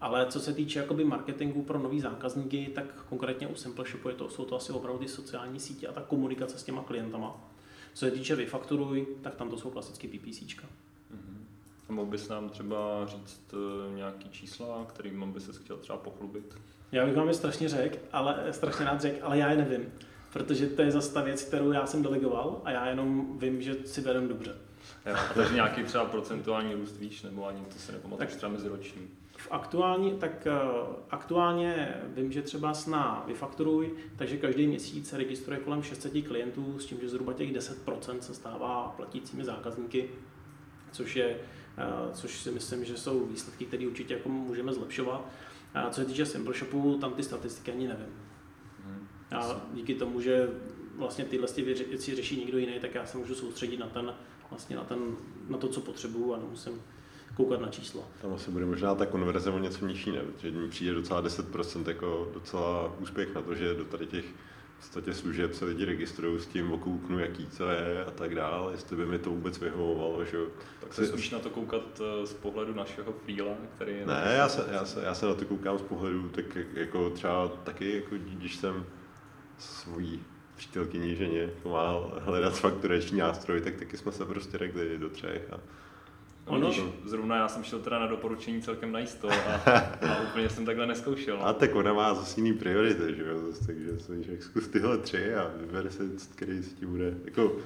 Ale co se týče jakoby marketingu pro nový zákazníky, tak konkrétně u Simple Shopu je to, jsou to asi opravdu ty sociální sítě a ta komunikace s těma klientama. Co se týče vyfakturuj, tak tam to jsou klasické PPCčka. Mm-hmm. A mohl bys nám třeba říct uh, nějaký čísla, kterým by se chtěl třeba pochlubit? Já bych vám je strašně řekl, ale strašně rád řekl, ale já je nevím. Protože to je zase ta věc, kterou já jsem delegoval a já jenom vím, že si vedem dobře. Jo, takže nějaký třeba procentuální růst víš, nebo ani to se nepamatuješ třeba meziroční? V aktuální, tak uh, aktuálně vím, že třeba na Vyfakturuj, takže každý měsíc se registruje kolem 600 klientů, s tím, že zhruba těch 10% se stává platícími zákazníky, což je, uh, což si myslím, že jsou výsledky, které určitě jako můžeme zlepšovat. A co se týče Simple Shopu, tam ty statistiky ani nevím. Hmm. A díky tomu, že vlastně tyhle věci řeší někdo jiný, tak já se můžu soustředit na ten, vlastně na, ten, na to, co potřebuju a nemusím koukat na číslo. Tam asi bude možná ta konverze o něco nižší, ne? protože mi přijde docela 10% jako docela úspěch na to, že do tady těch v podstatě služeb se lidi registrují s tím, okouknu, jaký co je a tak dále, jestli by mi to vůbec vyhovovalo. Že? Tak se spíš na to koukat eh, z pohledu našeho freela, který je... Ne, já se, já, se, já se na to koukám z pohledu, tak jako třeba taky, jako když jsem svojí přítelkyni ženě pomáhal hledat fakturační nástroj, tak taky jsme se prostě rekli do třech a Ono, Vidíš, zrovna já jsem šel teda na doporučení celkem najisto a, a úplně jsem takhle neskoušel. A tak ona má zase jiný priority, že jo, zase, takže jsem říkal, zkus tyhle tři a vyber si, který si ti bude, jako,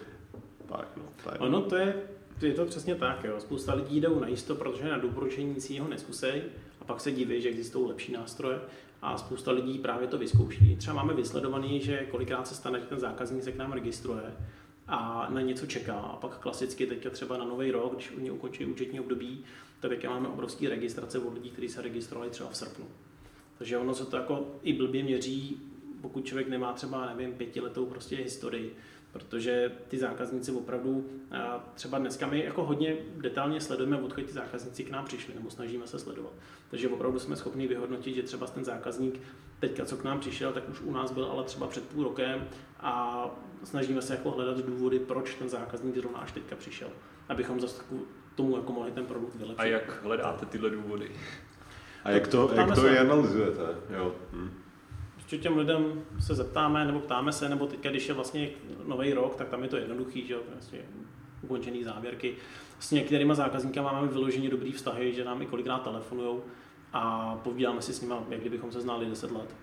tak no. Tak. Ono to je, je to přesně tak, jo. Spousta lidí jdou najisto, protože na doporučení nic jiného neskusej a pak se diví, že existují lepší nástroje a spousta lidí právě to vyzkouší. Třeba máme vysledovaný, že kolikrát se stane, že ten zákazník se k nám registruje a na něco čeká. A pak klasicky teďka třeba na nový rok, když oni ukončí účetní období, tak teďka máme obrovské registrace od lidí, kteří se registrovali třeba v srpnu. Takže ono se to jako i blbě měří, pokud člověk nemá třeba, nevím, pětiletou prostě historii, protože ty zákazníci opravdu, třeba dneska my jako hodně detailně sledujeme, odkud ty zákazníci k nám přišli, nebo snažíme se sledovat. Takže opravdu jsme schopni vyhodnotit, že třeba ten zákazník teďka, co k nám přišel, tak už u nás byl ale třeba před půl rokem a snažíme se jako hledat důvody, proč ten zákazník zrovna až teďka přišel, abychom zase tomu jako mohli ten produkt vylepšit. A jak hledáte tyhle důvody? A jak to, jak to je analyzujete? Jo. Hm. Prostě těm lidem se zeptáme, nebo ptáme se, nebo teď, když je vlastně nový rok, tak tam je to jednoduchý, že jo, vlastně ukončený závěrky. S některými zákazníky máme vyloženě dobrý vztahy, že nám i kolikrát telefonují a povídáme si s nimi, jak kdybychom se znali 10 let.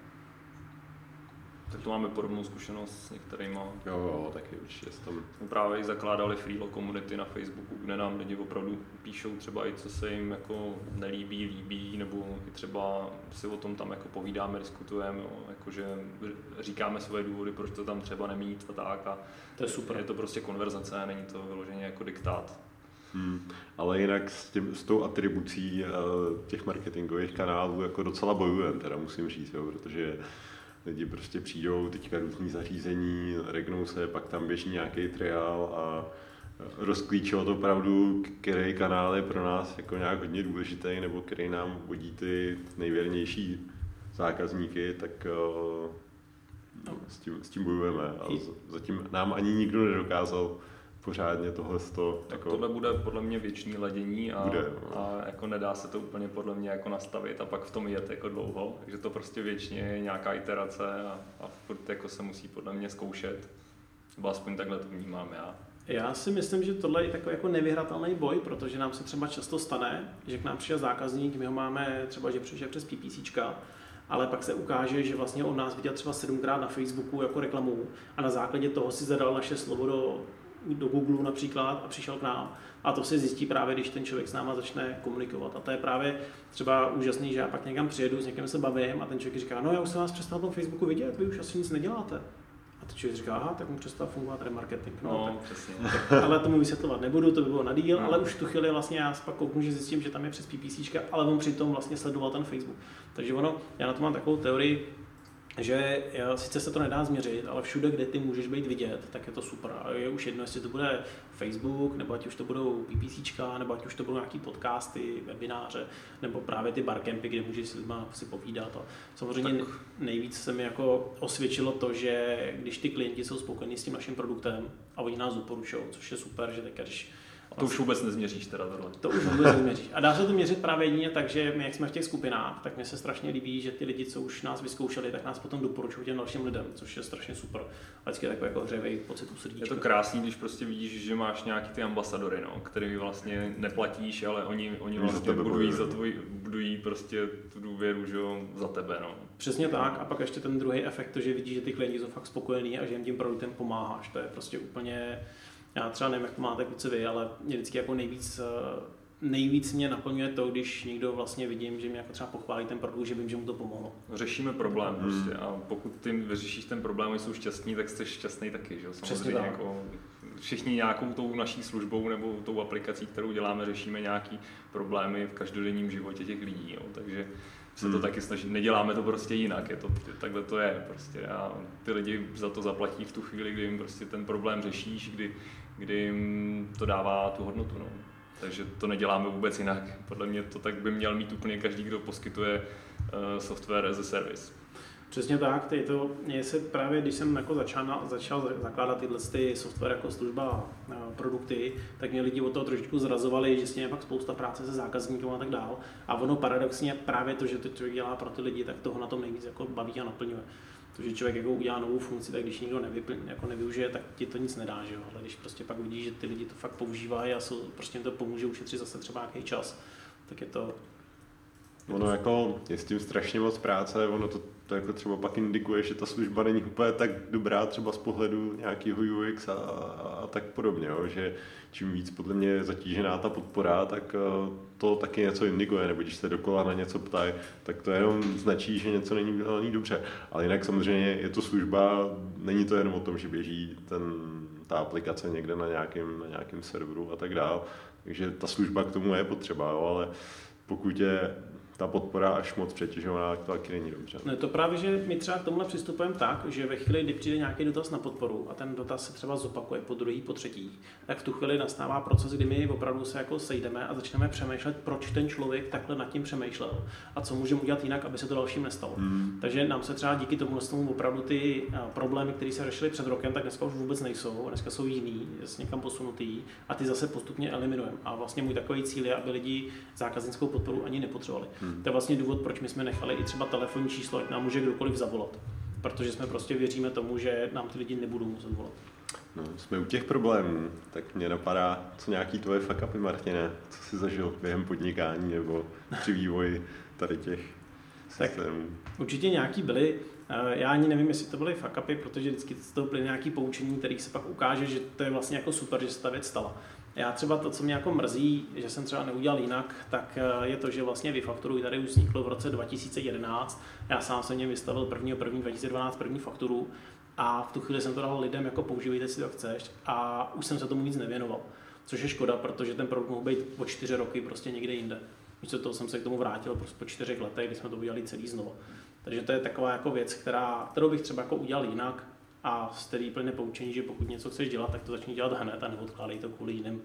Tak to máme podobnou zkušenost s některými. Jo, jo, taky určitě. Tam... Jsme právě i zakládali freelo komunity na Facebooku, kde nám lidi opravdu píšou třeba i co se jim jako nelíbí, líbí, nebo i třeba si o tom tam jako povídáme, diskutujeme, jo, jakože říkáme svoje důvody, proč to tam třeba nemít a tak. A to je super. Je to prostě konverzace, není to vyloženě jako diktát. Hmm. Ale jinak s, tím, s tou atribucí uh, těch marketingových kanálů jako docela bojujeme, teda musím říct, jo, protože lidi prostě přijdou, teďka různý zařízení, regnou se, pak tam běží nějaký triál a rozklíčovat opravdu, který kanál je pro nás jako nějak hodně důležitý, nebo který nám vodí ty nejvěrnější zákazníky, tak uh, s, tím, s tím bojujeme. A zatím nám ani nikdo nedokázal pořádně tohle to. Jako... Tohle bude podle mě věčný ladění a, bude, no. a jako nedá se to úplně podle mě jako nastavit a pak v tom jet jako dlouho, takže to prostě věčně je nějaká iterace a, a furt jako se musí podle mě zkoušet, nebo aspoň takhle to vnímám já. Já si myslím, že tohle je takový jako nevyhratelný boj, protože nám se třeba často stane, že k nám přišel zákazník, my ho máme třeba, že přišel přes PPC, ale pak se ukáže, že vlastně on nás viděl třeba sedmkrát na Facebooku jako reklamu a na základě toho si zadal naše slovo do, do Google například a přišel k nám. A to se zjistí právě, když ten člověk s náma začne komunikovat. A to je právě třeba úžasný, že já pak někam přijedu, s někým se bavím a ten člověk říká, no já už jsem vás přestal na tom Facebooku vidět, vy už asi nic neděláte. A teď člověk říká, aha, tak mu přestal fungovat remarketing. No, no tak, přesně. ale tomu vysvětlovat nebudu, to by bylo na díl, no. ale už tu chvíli vlastně já pak kouknu, že zjistím, že tam je přes PPC, ale on přitom vlastně sledoval ten Facebook. Takže ono, já na to mám takovou teorii, že sice se to nedá změřit, ale všude, kde ty můžeš být vidět, tak je to super. A je už jedno, jestli to bude Facebook, nebo ať už to budou PPC, nebo ať už to budou nějaký podcasty, webináře, nebo právě ty barcampy, kde můžeš s lidma si povídat. A samozřejmě tak. nejvíc se mi jako osvědčilo to, že když ty klienti jsou spokojení s tím naším produktem a oni nás doporučují, což je super, že teď, když to už vůbec nezměříš teda tohle. To už vůbec nezměříš. A dá se to měřit právě jedině tak, že my, jak jsme v těch skupinách, tak mi se strašně líbí, že ty lidi, co už nás vyzkoušeli, tak nás potom doporučují těm dalším lidem, což je strašně super. A vždycky je takový jako hřejivý pocit u srdíčka. Je to krásný, když prostě vidíš, že máš nějaký ty ambasadory, no, který vlastně neplatíš, ale oni, oni vlastně budují, za tvoj, budují prostě tu důvěru že jo, za tebe. No. Přesně tak. A pak ještě ten druhý efekt, to, že vidíš, že ty klienti jsou fakt spokojení a že jim tím produktem pomáháš. To je prostě úplně já třeba nevím, jak to máte kluci vy, ale mě vždycky jako nejvíc, eh, nejvíc mě naplňuje to, když někdo vlastně vidím, že mě jako třeba pochválí ten produkt, že vím, že mu to pomohlo. Řešíme problém hmm. prostě a pokud ty vyřešíš ten problém a jsou šťastní, tak jsi šťastný taky, že Samozřejmě jako všichni nějakou tou naší službou nebo tou aplikací, kterou děláme, řešíme nějaký problémy v každodenním životě těch lidí, jo. takže se to hmm. taky snaží, neděláme to prostě jinak, je to, takhle to je prostě a ty lidi za to zaplatí v tu chvíli, kdy jim prostě ten problém řešíš, kdy kdy jim to dává tu hodnotu. No. Takže to neděláme vůbec jinak. Podle mě to tak by měl mít úplně každý, kdo poskytuje uh, software as a service. Přesně tak, tady to, mě se právě, když jsem jako začal, začal zakládat tyhle ty software jako služba uh, produkty, tak mě lidi od toho trošičku zrazovali, že s je pak spousta práce se zákazníkem a tak dál. A ono paradoxně právě to, že to člověk dělá pro ty lidi, tak toho na tom nejvíc jako baví a naplňuje. To, že člověk jako udělá novou funkci, tak když nikdo nevypl, jako nevyužije, tak ti to nic nedá, že jo? Ale když prostě pak vidíš, že ty lidi to fakt používají a jsou, prostě jim to pomůže ušetřit zase třeba nějaký čas, tak je to... Ono jako je s tím strašně moc práce, ono to, to jako třeba pak indikuje, že ta služba není úplně tak dobrá třeba z pohledu nějakého UX a, a tak podobně, jo? že čím víc podle mě je zatížená ta podpora, tak eh, to taky něco indikuje, nebo když se dokola na něco ptají, tak to jenom značí, že něco není udělané dobře. Ale jinak samozřejmě je to služba, není to jenom o tom, že běží ten, ta aplikace někde na nějakém, na nějakém serveru a tak dále. Takže ta služba k tomu je potřeba, jo, ale pokud je ta podpora až moc přetěžovaná, to taky není dobře. No je to právě, že my třeba k tomuhle přistupujeme tak, že ve chvíli, kdy přijde nějaký dotaz na podporu a ten dotaz se třeba zopakuje po druhý, po třetí, tak v tu chvíli nastává proces, kdy my opravdu se jako sejdeme a začneme přemýšlet, proč ten člověk takhle nad tím přemýšlel a co můžeme udělat jinak, aby se to dalším nestalo. Hmm. Takže nám se třeba díky tomu tomu opravdu ty problémy, které se řešily před rokem, tak dneska už vůbec nejsou, dneska jsou jiný, s někam posunutý a ty zase postupně eliminujeme. A vlastně můj takový cíl je, aby lidi zákaznickou podporu ani nepotřebovali. Hmm. To je vlastně důvod, proč my jsme nechali i třeba telefonní číslo, ať nám může kdokoliv zavolat. Protože jsme prostě věříme tomu, že nám ty lidi nebudou muset volat. No, jsme u těch problémů, tak mě napadá, co nějaký tvoje fuck upy, Martine, co jsi zažil během podnikání nebo při vývoji tady těch systémů. Tak určitě nějaký byly. Eh, já ani nevím, jestli to byly fuck upy, protože vždycky z toho byly nějaký poučení, kterých se pak ukáže, že to je vlastně jako super, že se ta věc stala. Já třeba to, co mě jako mrzí, že jsem třeba neudělal jinak, tak eh, je to, že vlastně Vyfakturuj tady už vzniklo v roce 2011. Já sám jsem něm vystavil 1. 1. 2012 první fakturu a v tu chvíli jsem to dal lidem jako používejte si to chceš a už jsem se tomu víc nevěnoval. Což je škoda, protože ten produkt mohl být po čtyři roky prostě někde jinde. Místo toho jsem se k tomu vrátil prostě po čtyřech letech, kdy jsme to udělali celý znovu. Takže to je taková jako věc, která, kterou bych třeba jako udělal jinak. A z který plně poučení, že pokud něco chceš dělat, tak to začni dělat hned a neodkládej to kvůli jiným,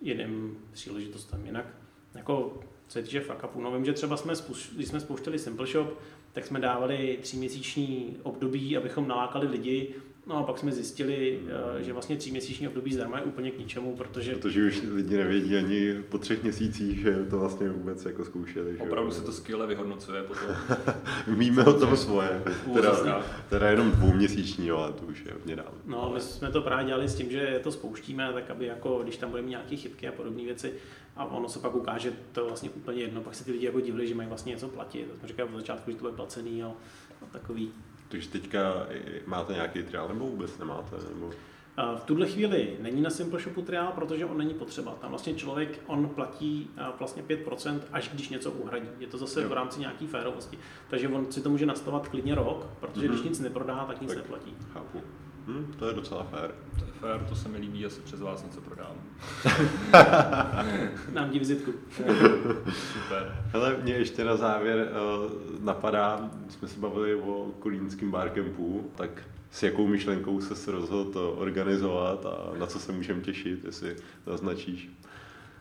jiným příležitostem. Jinak jako co se týče fuck no vím, že třeba jsme, když jsme spouštěli Simple Shop, tak jsme dávali tříměsíční období, abychom nalákali lidi, No a pak jsme zjistili, eh, že vlastně tříměsíční období zdarma je úplně k ničemu, protože... Protože už lidi nevědí ani po třech měsících, že to vlastně vůbec jako zkoušeli. Opravdu se to skvěle vyhodnocuje potom. Víme o tom svoje, teda, teda jenom dvouměsíční, ale to už je hodně dávno. No, my jsme to právě dělali s tím, že to spouštíme, tak aby jako, když tam budeme nějaké chybky a podobné věci, a ono se pak ukáže, to je vlastně úplně jedno, pak se ty lidi jako divili, že mají vlastně něco platit. To jsme říkali od začátku, že to bude placený a, a takový. Takže teďka máte nějaký triál nebo vůbec nemáte? Nebo... V tuhle chvíli není na Simple Shopu triál, protože on není potřeba. Tam vlastně člověk, on platí vlastně 5%, až když něco uhradí. Je to zase jo. v rámci nějaké férovosti. Takže on si to může nastavovat klidně rok, protože mm-hmm. když mhm. nic neprodá, tak nic tak neplatí. Chápu. Hm, to je docela fér. To je fér, to se mi líbí, asi přes vás něco prodám. Nám ti vizitku. Super. Hele, mě ještě na závěr uh, napadá, jsme se bavili o kolínském barkempu, tak s jakou myšlenkou se rozhodl organizovat a na co se můžeme těšit, jestli zaznačíš?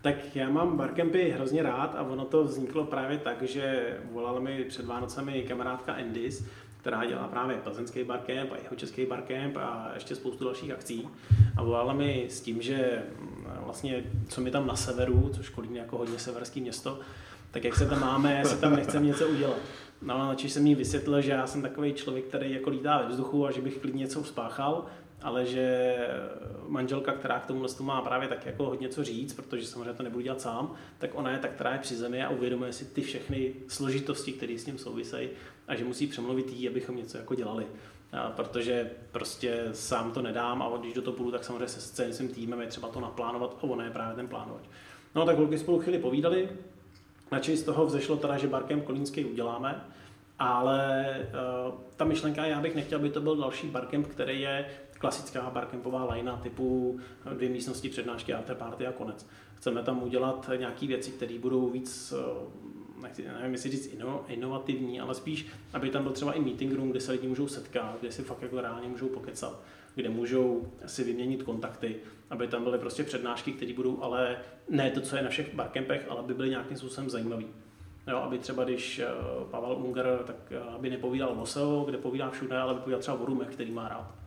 Tak já mám barkempy hrozně rád a ono to vzniklo právě tak, že volala mi před Vánocemi kamarádka Endis, která dělá právě plzeňský barcamp a jeho český barcamp a ještě spoustu dalších akcí. A volala mi s tím, že mm, vlastně, co mi tam na severu, což Kolín jako hodně severský město, tak jak se tam máme, jestli tam nechcem něco udělat. No a jsem jí vysvětlil, že já jsem takový člověk, který jako lítá ve vzduchu a že bych klidně něco uspáchal, ale že manželka, která k tomu má právě tak jako hodně co říct, protože samozřejmě to nebudu dělat sám, tak ona je tak, která je při zemi a uvědomuje si ty všechny složitosti, které s tím souvisejí a že musí přemluvit jí, abychom něco jako dělali. A protože prostě sám to nedám a když do toho půjdu, tak samozřejmě se celým svým týmem je třeba to naplánovat a ona je právě ten plánovač. No tak holky spolu chvíli povídali, načež z toho vzešlo teda, že Barkem Kolínský uděláme, ale uh, ta myšlenka, já bych nechtěl, aby to byl další barcamp, který je klasická barcampová lajna typu dvě místnosti přednášky a té party a konec. Chceme tam udělat nějaké věci, které budou víc eh, nechci, nevím, jestli říct ino, inovativní, ale spíš, aby tam byl třeba i meeting room, kde se lidi můžou setkat, kde si fakt jako reálně můžou pokecat, kde můžou si vyměnit kontakty, aby tam byly prostě přednášky, které budou ale ne to, co je na všech barcampech, ale aby byly nějakým způsobem zajímavý. Jo, aby třeba když eh, Pavel Unger, tak eh, aby nepovídal o SEO, kde povídá všude, ale aby povídal třeba o rumech, který má rád.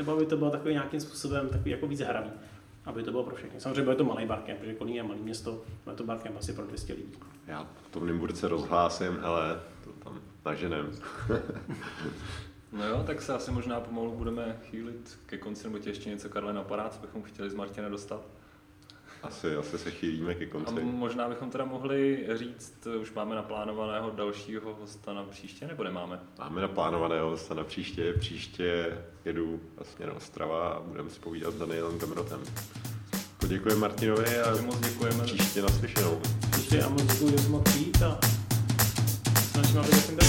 Nebo aby to bylo takový nějakým způsobem takový jako víc hravý. Aby to bylo pro všechny. Samozřejmě bude to malý barkem, protože Kolín je malý město, bude to barkem asi pro 200 lidí. Já v tom Nymburce rozhlásím, ale to tam naženem. No jo, tak se asi možná pomalu budeme chýlit ke konci, nebo tě ještě něco, Karle, napadá, co bychom chtěli z Martina dostat? Asi, asi se chýlíme ke konci. A možná bychom teda mohli říct, už máme naplánovaného dalšího hosta na příště, nebo nemáme? Máme naplánovaného hosta na příště. Příště jedu vlastně na Ostrava a budeme si povídat s Danielem Gamrotem. Poděkujeme Martinovi a moc děkujeme. příště naslyšenou. Příště a moc děkuji, že jsi mohl přijít a snažíme, aby to